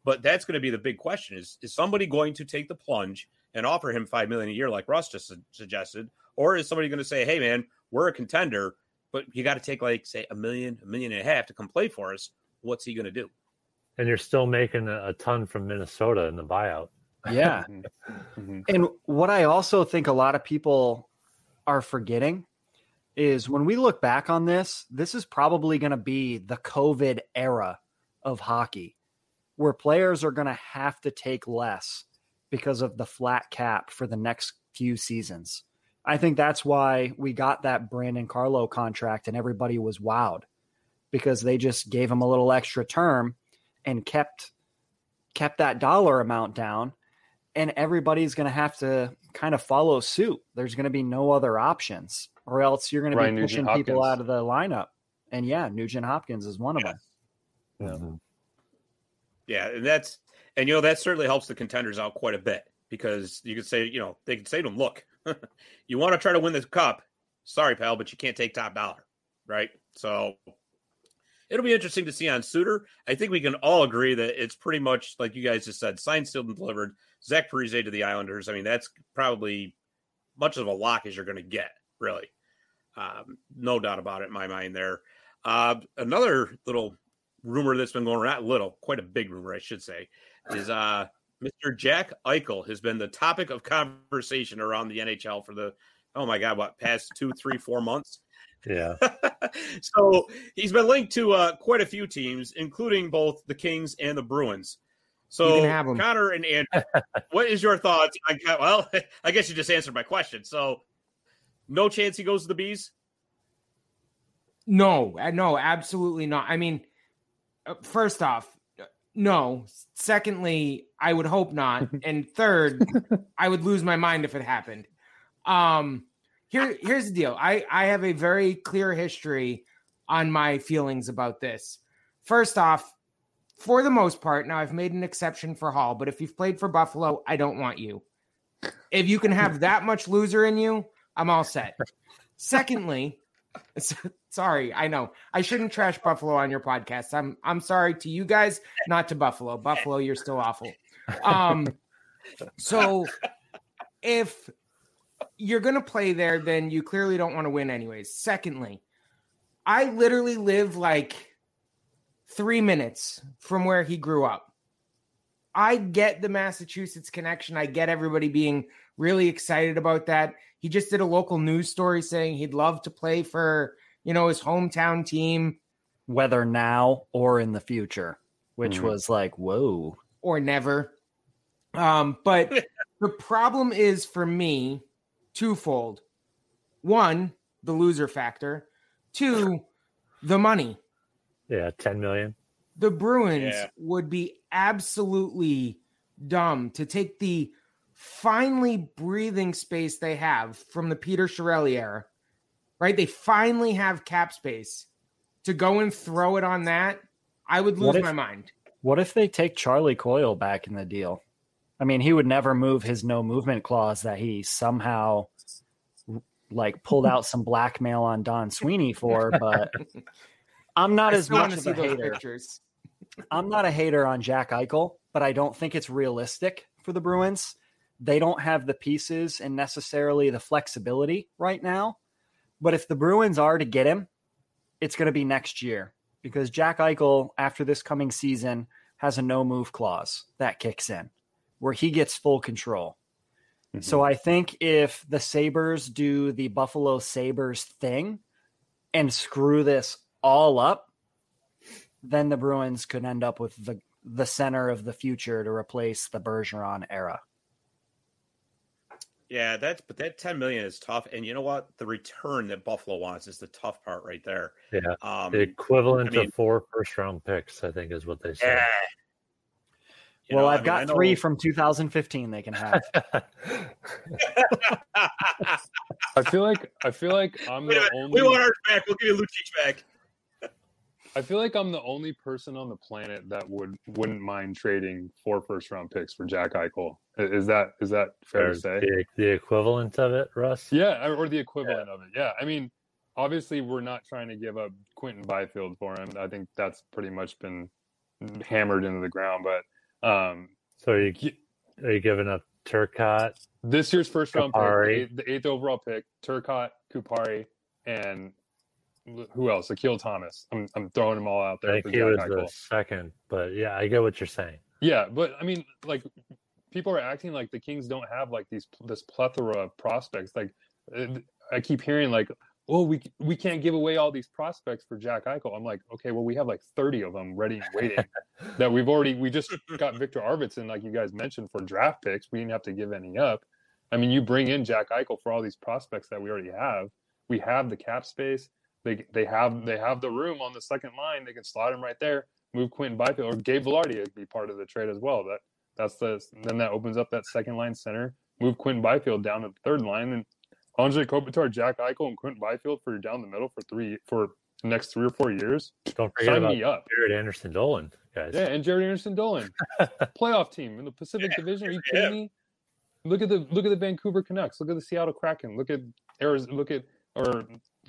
But that's going to be the big question: is is somebody going to take the plunge and offer him five million a year, like Russ just su- suggested, or is somebody going to say, "Hey, man, we're a contender, but you got to take like say a million, a million and a half to come play for us"? What's he going to do? And you're still making a, a ton from Minnesota in the buyout. Yeah. Mhm. And what I also think a lot of people are forgetting is when we look back on this, this is probably going to be the COVID era of hockey where players are going to have to take less because of the flat cap for the next few seasons. I think that's why we got that Brandon Carlo contract and everybody was wowed because they just gave him a little extra term and kept kept that dollar amount down and everybody's going to have to kind of follow suit. There's going to be no other options, or else you're going to be pushing Nugent people Hopkins. out of the lineup. And yeah, Nugent Hopkins is one of Yeah. them. Yeah, and that's and you know that certainly helps the contenders out quite a bit because you could say, you know, they could say to them, "Look, you want to try to win this cup? Sorry, pal, but you can't take top dollar, right?" So it'll be interesting to see on Suter. I think we can all agree that it's pretty much like you guys just said, signed, sealed, and delivered. Zach Parise to the Islanders. I mean, that's probably much of a lock as you're going to get, really. Um, no doubt about it in my mind there. Uh, another little rumor that's been going around, little, quite a big rumor, I should say, is uh, Mr. Jack Eichel has been the topic of conversation around the NHL for the, oh my God, what, past two, three, four months? Yeah. so he's been linked to uh, quite a few teams, including both the Kings and the Bruins. So You can have 'em. Connor and Andrew, what is your thoughts on? Well, I guess you just answered my question. So No chance he goes to the bees. No, uh, no, absolutely not. I mean, uh, first off, no. Secondly, I would hope not. And third, I would lose my mind if it happened. Um, here, here's the deal. I I have a very clear history on my feelings about this. First off, for the most part, now I've made an exception for Hall, but if you've played for Buffalo, I don't want you. If you can have that much loser in you, I'm all set. Secondly, sorry, I know I shouldn't trash Buffalo on your podcast. I'm I'm sorry to you guys, not to Buffalo. Buffalo, you're still awful. Um, so if you're gonna play there, then you clearly don't want to win anyways. Secondly, I literally live like three minutes from where he grew up. I get the Massachusetts connection. I get everybody being really excited about that. He just did a local news story saying he'd love to play for, you know, his hometown team. Whether now or in the future, which Mm-hmm. was like, whoa. or never. Um, but the problem is for me twofold. One, the loser factor. Two, the money. Yeah, ten million. The Bruins Yeah. would be absolutely dumb to take the finally breathing space they have from the Peter Chiarelli era, right? They finally have cap space to go and throw it on that. I would lose if- my mind. What if they take Charlie Coyle back in the deal? I mean, he would never move his no movement clause that he somehow like pulled out some blackmail on Don Sweeney for, but I'm not I as much of a hater. pictures. I'm not a hater on Jack Eichel, but I don't think it's realistic for the Bruins. They don't have the pieces and necessarily the flexibility right now. But if the Bruins are to get him, it's going to be next year because Jack Eichel, after this coming season, has a no move clause that kicks in where he gets full control. Mm-hmm. So I think if the Sabres do the Buffalo Sabres thing and screw this all up, then the Bruins could end up with the the center of the future to replace the Bergeron era. Yeah, that's but that 10 million is tough. And you know what? The return that Buffalo wants is the tough part right there. Yeah, Um the equivalent I mean- of four first round picks, I think, is what they said. yeah. Well, know, I I've mean, got I know- three from 2015 they can have. I feel like I feel like I'm Wait the minute. only We want ours back. We'll give you Lucic back. I feel like I'm the only person on the planet that would wouldn't mind trading four first round picks for Jack Eichel. Is that is that fair Or to say? the, the equivalent of it, Russ. Yeah, or the equivalent of it. Yeah, I mean, obviously we're not trying to give up Quinton Byfield for him. I think that's pretty much been hammered into the ground. But um, So are you are you giving up Turcotte? this year's first round pick, the Kupari. eighth, the eighth overall pick, Turcotte, Kupari, and who else? Akil Thomas. I'm I'm throwing them all out I there think for he was the second, but yeah, I get what you're saying. Yeah, but I mean, like, people are acting like the Kings don't have like these this plethora of prospects. Like, I keep hearing like, "Oh, we we can't give away all these prospects for Jack Eichel." I'm like, okay, well, we have like 30 of them ready and waiting. that we've already we just got Viktor Arvidsson, like you guys mentioned, for draft picks. We didn't have to give any up. I mean, you bring in Jack Eichel for all these prospects that we already have. We have the cap space. They they have they have the room on the second line. They can slot him right there. Move Quinton Byfield or Gabe Vilardi to be part of the trade as well. That that's the then that opens up that second line center. Move Quinton Byfield down to the third line and Andre Kopitar, Jack Eichel, and Quinton Byfield for down the middle for three for the next three or four years. Don't forget Sign about me up. Jaret Anderson Dolan, guys. Yeah, and Jaret Anderson Dolan, playoff team in the Pacific Division. Are you yeah. kidding me? Look at the look at the Vancouver Canucks. Look at the Seattle Kraken. Look at Arizona. Look at or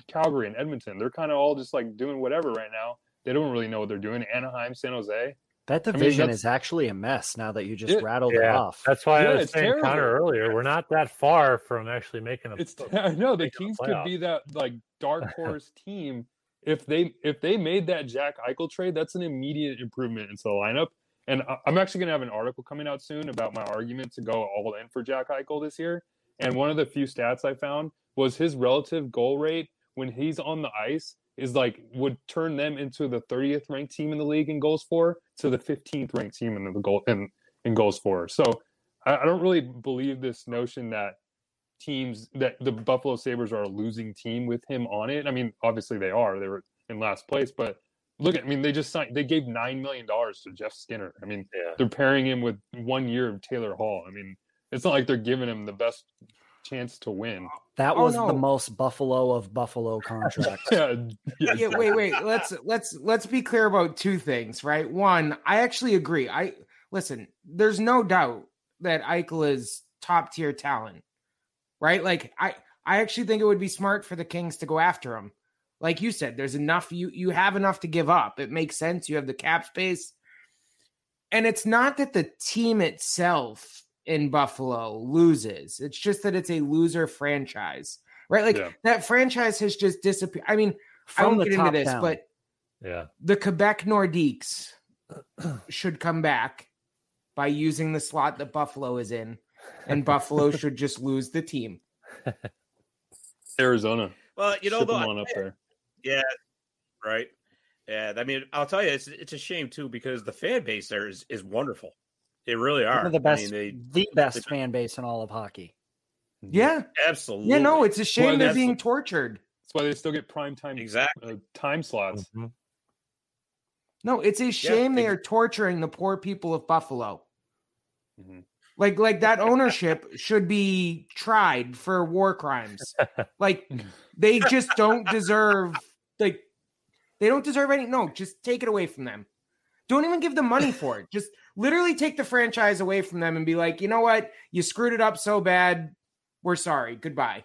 Calgary and Edmonton. They're kind of all just like doing whatever right now. They don't really know what they're doing. Anaheim, San Jose. That mean, division that's- is actually a mess now that you just Yeah. rattled it off. that's why Yeah, I was saying terrible. Connor earlier. We're not that far from actually making a. It's I know the making Kings could be that like dark horse team if they if they made that Jack Eichel trade. That's an immediate improvement into the lineup. And I'm actually going to have an article coming out soon about my argument to go all in for Jack Eichel this year. And one of the few stats I found was his relative goal rate when he's on the ice is like would turn them into the 30th ranked team in the league in goals for to the 15th ranked team in the goal in, in goals for. So I, I don't really believe this notion that teams that the Buffalo Sabres are a losing team with him on it. I mean, obviously they are. They were in last place, but look at I mean, they just signed they gave nine million dollars to Jeff Skinner. I mean, Yeah. they're pairing him with one year of Taylor Hall. I mean, it's not like they're giving him the best chance to win. That Oh, was the most Buffalo of Buffalo contracts. yeah, yeah, yeah, wait, wait. Let's let's let's be clear about two things, right? One, I actually agree. I listen. There's no doubt that Eichel is top tier talent, right? Like I, I actually think it would be smart for the Kings to go after him. Like you said, there's enough. You you have enough to give up. It makes sense. You have the cap space, and it's not that the team itself in Buffalo loses. It's just that it's a loser franchise, right? Like Yeah. that franchise has just disappeared. I mean. I From won't get into this, down. but Yeah. the Quebec Nordiques should come back by using the slot that Buffalo is in, and Buffalo should just lose the team. Arizona. Well, you know, Ship though, them on up there. Yeah, right. Yeah, I mean, I'll tell you, it's it's a shame too because the fan base there is is wonderful. They really are. One of the best, I mean, they the best fan base in all of hockey. Yeah, absolutely. yeah. No, it's a shame Well, they're being tortured. That's why they still get prime time exactly. uh, time slots. Mhm. No, it's a shame they ex- are torturing the poor people of Buffalo. Mhm. Like, like that ownership should be tried for war crimes. Like, they just don't deserve. Like, they don't deserve any. No, just take it away from them. Don't even give them money for it. Just literally take the franchise away from them and be like, you know what? You screwed it up so bad. We're sorry. Goodbye.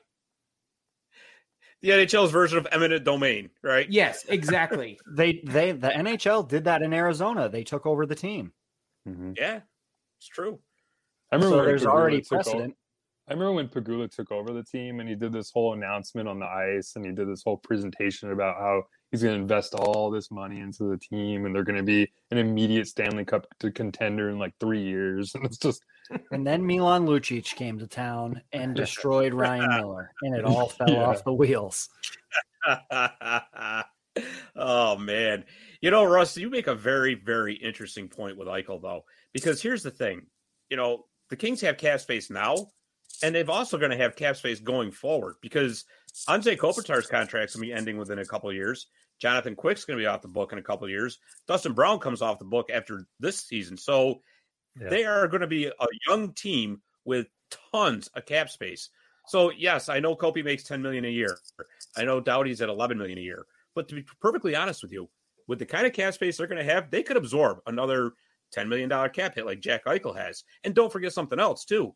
The NHL's version of eminent domain, right? Yes, exactly. They they the NHL did that in Arizona. They took over the team. Mhm. Yeah, it's true. I remember So when there's Pegula already took o- precedent. I remember when Pegula took over the team and he did this whole announcement on the ice and he did this whole presentation about how he's going to invest all this money into the team and they're going to be an immediate Stanley Cup to contender in like three years. And it's just, And then Milan Lucic came to town and destroyed Ryan Miller, and it all fell Yeah. off the wheels. oh man, you know, Russ, you make a very, very interesting point with Eichel, though, because here's the thing: you know, the Kings have cap space now, and they've also going to have cap space going forward because Anze Kopitar's contract's going to be ending within a couple of years. Jonathan Quick's going to be off the book in a couple of years. Dustin Brown comes off the book after this season, so Yeah. they are going to be a young team with tons of cap space. So yes, I know Kopi makes 10 million a year. I know Doughty's at 11 million a year. But to be perfectly honest with you, with the kind of cap space they're going to have, they could absorb another $10 million cap hit like Jack Eichel has. And don't forget something else too.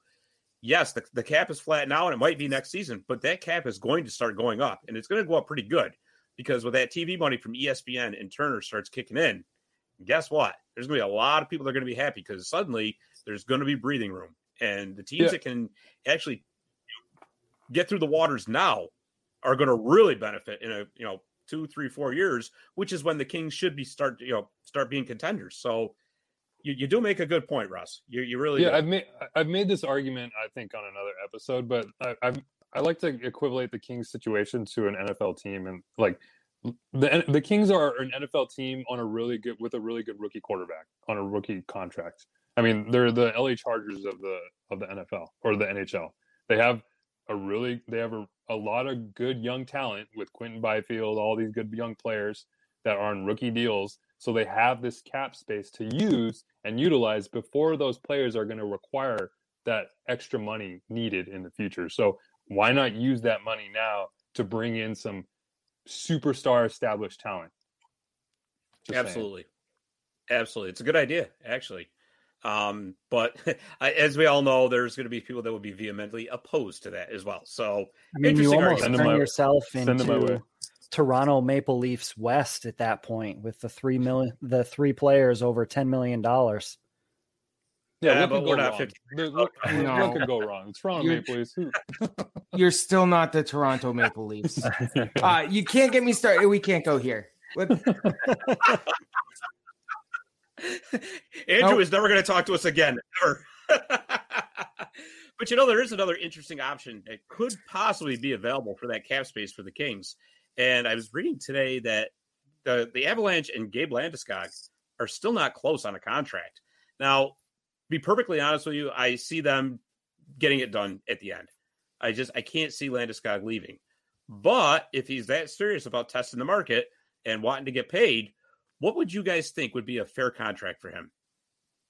Yes, the, the cap is flat now and it might be next season, but that cap is going to start going up and it's going to go up pretty good because with that TV money from ESPN and Turner starts kicking in, guess what? There's going to be a lot of people that are going to be happy because suddenly there's going to be breathing room. And the teams Yeah. that can actually get through the waters now are going to really benefit in a you know two, three, four years, which is when the Kings should be start you know start being contenders. So you, you do make a good point, Russ. You you really yeah, do. I've made, I've made this argument, I think, on another episode, but I, I've, I like to equivalent the Kings situation to an NFL team. And like the, the Kings are an NFL team on a really good, with a really good rookie quarterback on a rookie contract. I mean, they're the LA Chargers of the of the NFL or the NHL. They have a really they have a, a lot of good young talent with Quinton Byfield, all these good young players that are on rookie deals. So they have this cap space to use and utilize before those players are going to require that extra money needed in the future. So why not use that money now to bring in some superstar established talent? Just saying. Absolutely. Absolutely. It's a good idea, actually. Um, but as we all know, there's going to be people that would be vehemently opposed to that as well. So I mean, you almost argument. turn Send 'em my- yourself send 'em my way. into Toronto Maple Leafs West at that point with the three million, the three players over ten million dollars. Yeah, Yeah, what but could we're go not wrong? 50 What, No. what could go wrong? It's Toronto You're- Maple Leafs. You're still not the Toronto Maple Leafs. Uh, you can't get me started. We can't go here. What- Andrew Nope. is never going to talk to us again, ever. but you know, there is another interesting option that could possibly be available for that cap space for the Kings. And I was reading today that the, the Avalanche and Gabe Landeskog are still not close on a contract. Now, to be perfectly honest with you, I see them getting it done at the end. I just I can't see Landeskog leaving. But if he's that serious about testing the market and wanting to get paid, what would you guys think would be a fair contract for him?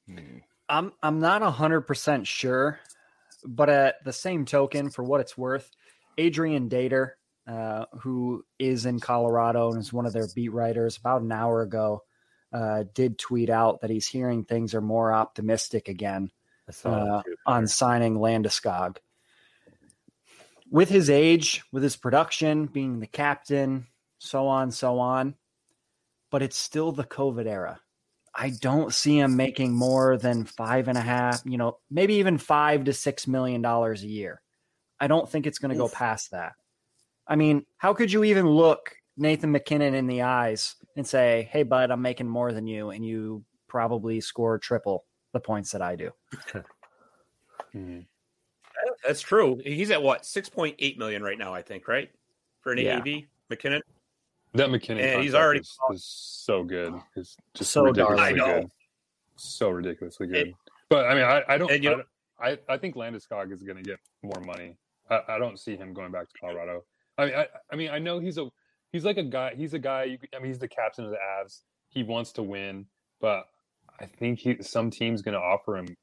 Hmm. I'm I'm not hundred percent sure, but at the same token, for what it's worth, Adrian Dater, uh, who is in Colorado and is one of their beat writers, about an hour ago, uh, did tweet out that he's hearing things are more optimistic again I saw that uh, on signing Landeskog. With his age, with his production, being the captain, so on, so on, but it's still the COVID era. I don't see him making more than five and a half, you know, maybe even five to six million dollars a year. I don't think it's going to go past that. I mean, how could you even look Nathan MacKinnon in the eyes and say, "Hey, bud, I'm making more than you," and you probably score triple the points that I do? Mhm. That's true. He's at what six point eight million right now, I think, right? For an Yeah. AAV, MacKinnon. That MacKinnon And he's already- is, is so good. It's just So ridiculously darling. I know. good. So ridiculously good. And- but I mean, I, I don't. and you I, know- I, I think Landeskog is going to get more money. I, I don't see him going back to Colorado. I mean, I, I mean, I know he's a he's like a guy. He's a guy. You, I mean, he's the captain of the Avs. He wants to win, but I think he some team's going to offer him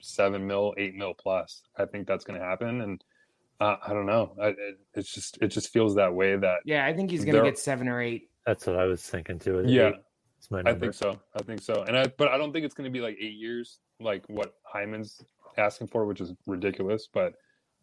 seven mil, eight mil plus. I think that's going to happen, and uh, I don't know. I, it, it's just it just feels that way. That Yeah, I think he's going to get seven or eight. That's what I was thinking too. Yeah. Eight is my I think so. I think so. And I, but I don't think it's going to be like eight years, like what Hyman's asking for, which is ridiculous. But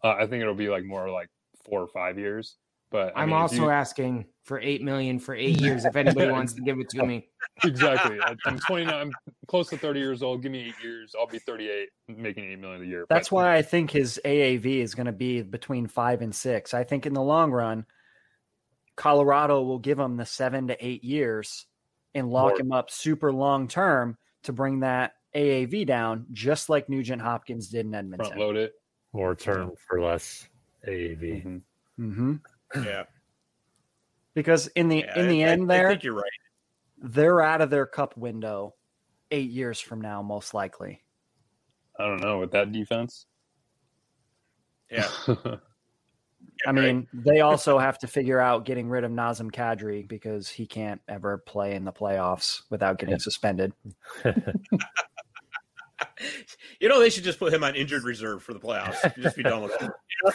uh, I think it'll be like more like four or five years. But I I'm mean, also you- asking for eight million for eight years. If anybody wants to give it to oh, me, exactly. I- I'm 29. I'm close to 30 years old. Give me eight years. I'll be 38, making eight million a year. That's But- why I think his AAV is going to be between five and six. I think in the long run, Colorado will give him the seven to eight years and lock More. him up super long term to bring that AAV down, just like Nugent Hopkins did in front Edmonton. load it. More term for less AAV. Mhm. hmm Yeah, Because in the yeah, in the I- I- end, I there think you're right. they're out of their cup window eight years from now, most likely. I don't know with that defense. Yeah, I mean, they also have to figure out getting rid of Nazem Kadri because he can't ever play in the playoffs without getting suspended. you know they should just put him on injured reserve for the playoffs. Just be done with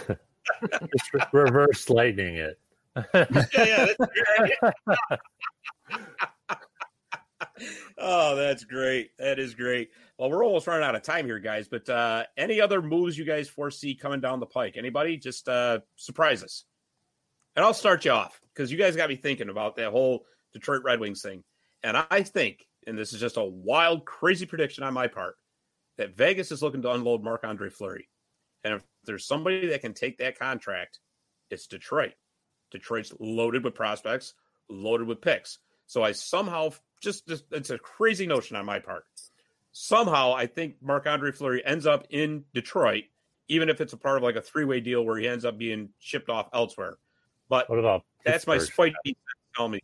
it. Just re- reverse lightning it. Yeah, yeah. Oh, that's great. That is great. Well, we're almost running out of time here, guys. But uh, any other moves you guys foresee coming down the pike? Anybody? Just uh, surprise us. And I'll start you off because you guys got me thinking about that whole Detroit Red Wings thing. And I think, and this is just a wild, crazy prediction on my part, that Vegas is looking to unload Marc Andre Fleury. And if there's somebody that can take that contract, it's Detroit. Detroit's loaded with prospects, loaded with picks. So I somehow just, just it's a crazy notion on my part. Somehow I think Marc Andre Fleury ends up in Detroit, even if it's a part of like a three way deal where he ends up being shipped off elsewhere. But What about that's my Pittsburgh? spidey sense tell me.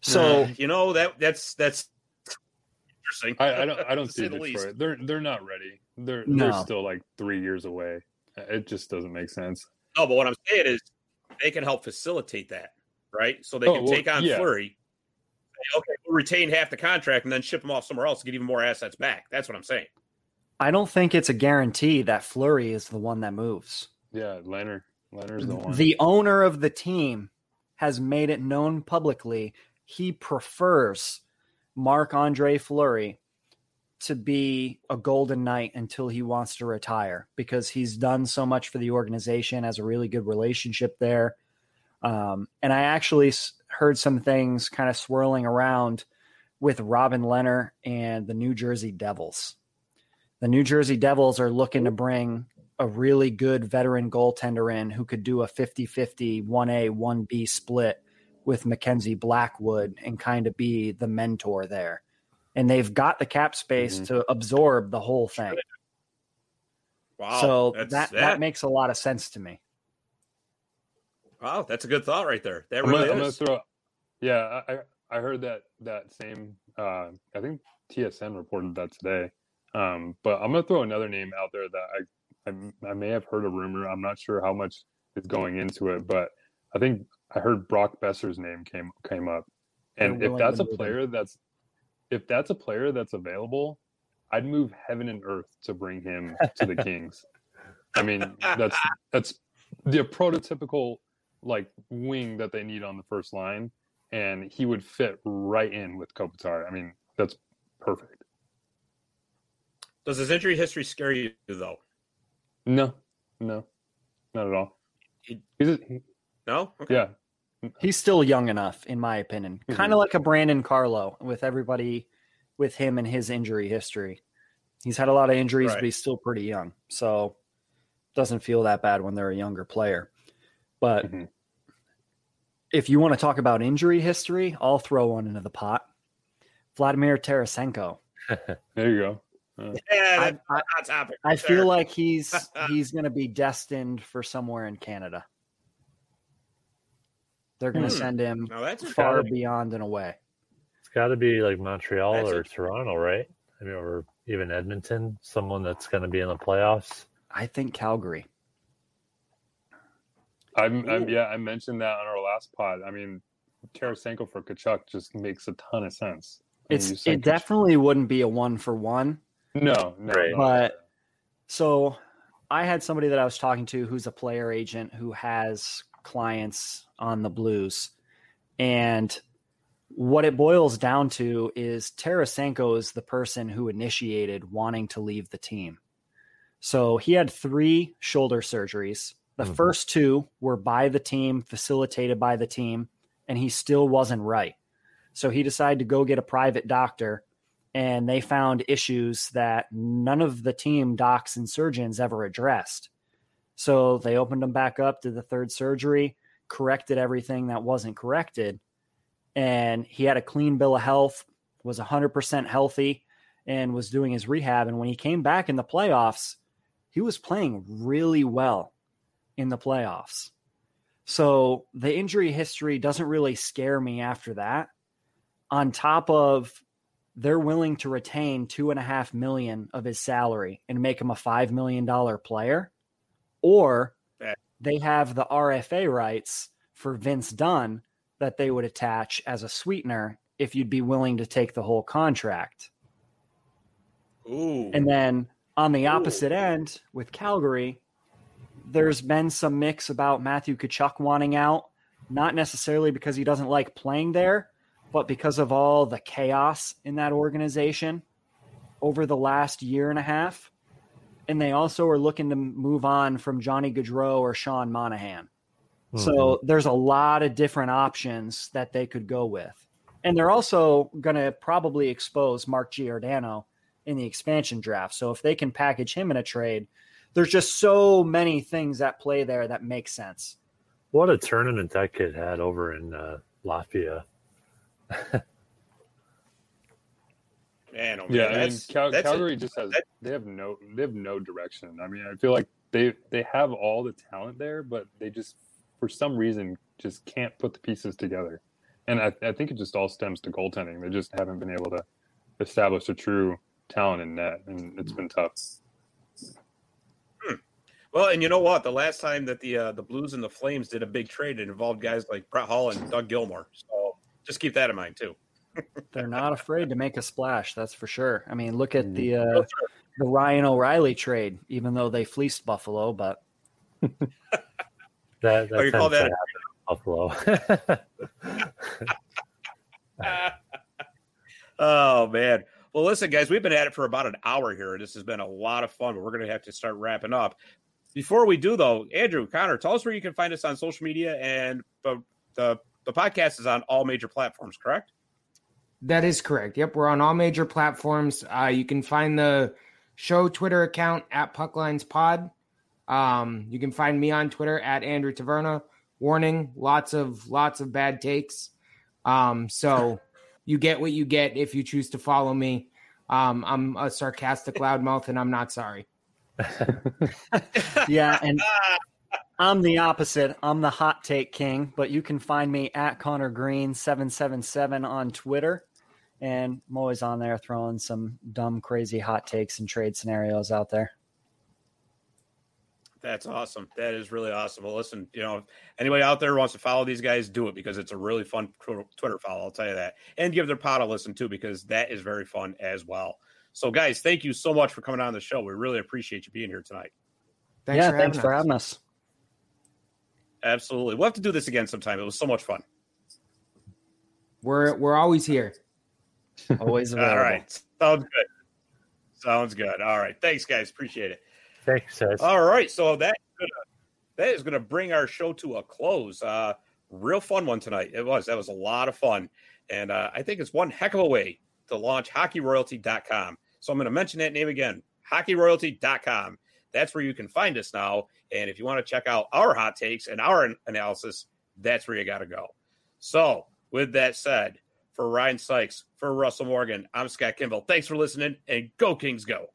So Uh, you know that that's that's interesting. I, I don't. I don't see say the Detroit. least. They're they're not ready. They're No. they're still like three years away. It just doesn't make sense. No, but what I'm saying is they can help facilitate that, right? So they Oh, can well, take on yeah. Fleury. Okay, we'll retain half the contract and then ship them off somewhere else to get even more assets back. That's what I'm saying. I don't think it's a guarantee that Fleury is the one that moves. Yeah, Lehner. Lehner's the one. The owner of the team has made it known publicly he prefers Marc Andre Fleury to be a golden knight until he wants to retire because he's done so much for the organization, has a really good relationship there. Um, and I actually heard some things kind of swirling around with Robin Lehner and the New Jersey Devils. The New Jersey Devils are looking to bring a really good veteran goaltender in who could do a 50 50 1A, 1B split with Mackenzie Blackwood and kind of be the mentor there. And they've got the cap space Mhm. to absorb the whole thing. Wow. so that's, that, that makes a lot of sense to me. wow, that's a good thought right there. That I'm, really gonna, I'm is. throw. Yeah, I I- I heard that that same. Uh, I think TSN reported that today. Um, but I'm gonna throw another name out there that I, I may have heard a rumor. I'm not sure how much is going into it, but I think I heard Brock Boeser's name came came up. And if that's a move him. player that's if that's a player that's available, I'd move heaven and earth to bring him to the Kings. I mean, that's that's the prototypical like wing that they need on the first line, and he would fit right in with Kopitar. I mean, that's perfect. Does his injury history scare you though? No, no, not at all. He- He's a, he- No. Okay. yeah, He's still young enough, in my opinion. Mhm. Kind of like a Brandon Carlo with everybody with him and his injury history. He's had a lot of injuries, Right. but he's still pretty young. So doesn't feel that bad when they're a younger player. But Mhm. if you want to talk about injury history, I'll throw one into the pot. Vladimir Tarasenko. there you go. Uh, Yeah, I, that's I, a. I feel like he's he's going to be destined for somewhere in Canada. They're going to Hmm. send him Now that's far gotta be- beyond and away. It's got to be like Montreal That's or it. Toronto, right? I mean, or even Edmonton, someone that's going to be in the playoffs. I think Calgary. I'm, I'm yeah, I mentioned that on our last pod. I mean, Tarasenko for Tkachuk just makes a ton of sense. I mean, It's say it definitely wouldn't be a one for one, no, no, Right. no. but so I had somebody that I was talking to who's a player agent who has clients on the Blues, and what it boils down to is Tarasenko is the person who initiated wanting to leave the team. So he had three shoulder surgeries. The Mhm. first two were by the team, facilitated by the team, and he still wasn't right. So he decided to go get a private doctor, and they found issues that none of the team docs and surgeons ever addressed. So they opened him back up, did the third surgery, corrected everything that wasn't corrected, and he had a clean bill of health, was 100% healthy, and was doing his rehab. And when he came back in the playoffs, he was playing really well in the playoffs. So the injury history doesn't really scare me after that. On top of they're willing to retain two and a half million of his salary and make him a five million dollar player, or. They have the RFA rights for Vince Dunn that they would attach as a sweetener if you'd be willing to take the whole contract. Ooh. And then on the opposite end with Calgary, there's been some mix about Matthew Tkachuk wanting out, not necessarily because he doesn't like playing there, but because of all the chaos in that organization over the last year and a half. And they also are looking to move on from Johnny Gaudreau or Sean Monahan. So there's a lot of different options that they could go with. And they're also going to probably expose Mark Giordano in the expansion draft. So if they can package him in a trade, there's just so many things at play there that make sense. what a tournament that kid had over in uh, Latvia. man, oh, man, yeah, I mean, Cal- that's a- Calgary just has they have no they have no direction. I mean, I feel like they they have all the talent there, but they just for some reason just can't put the pieces together. And I, I think it just all stems to goaltending. They just haven't been able to establish a true talent in net, and it's been tough. Well, and you know what? The last time that the uh, the Blues and the Flames did a big trade, it involved guys like Brett Hull and Doug Gilmour. So just keep that in mind too. They're not afraid to make a splash, that's for sure. I mean, look at the uh, the Ryan O'Reilly trade, even though they fleeced Buffalo, but That, that Oh, you call tends to that happen Buffalo. oh man. Well, listen, guys, we've been at it for about an hour here. This has been a lot of fun, but we're going to have to start wrapping up. Before we do, though, Andrew Connor, tell us where you can find us on social media, and the the, the podcast is on all major platforms, correct? That is correct. Yep, we're on all major platforms. Uh, you can find the show Twitter account at Pucklines Pod. Um, you can find me on Twitter at Andrew Taverna. Warning: lots of lots of bad takes. Um, so you get what you get if you choose to follow me. Um, I'm a sarcastic loudmouth, and I'm not sorry. yeah, and I'm the opposite. I'm the hot take king, but you can find me at Connor Green seven seven seven on Twitter, and I'm always on there throwing some dumb, crazy hot takes and trade scenarios out there. That's awesome. That is really awesome. Well, listen, you know, anybody out there wants to follow these guys, do it because it's a really fun Twitter follow. I'll tell you that, and give their pod a listen too because that is very fun as well. So, guys, thank you so much for coming on the show. We really appreciate you being here tonight. Thanks yeah, for thanks for having us. Absolutely, we'll have to do this again sometime. It was so much fun. We're we're always here. Always available. All right, sounds good. Sounds good. All right, thanks, guys. Appreciate it. Thanks, Ed. All right, so that that is going to bring our show to a close. Uh, real fun one tonight. It was. That was a lot of fun, and uh, I think it's one heck of a way to launch HockeyRoyalty.com. So I'm going to mention that name again, HockeyRoyalty.com. That's where you can find us now. And if you want to check out our hot takes and our analysis, that's where you got to go. So, with that said, for Ryan Sykes, for Russell Morgan, I'm Scott Kimball. Thanks for listening, and go Kings, go.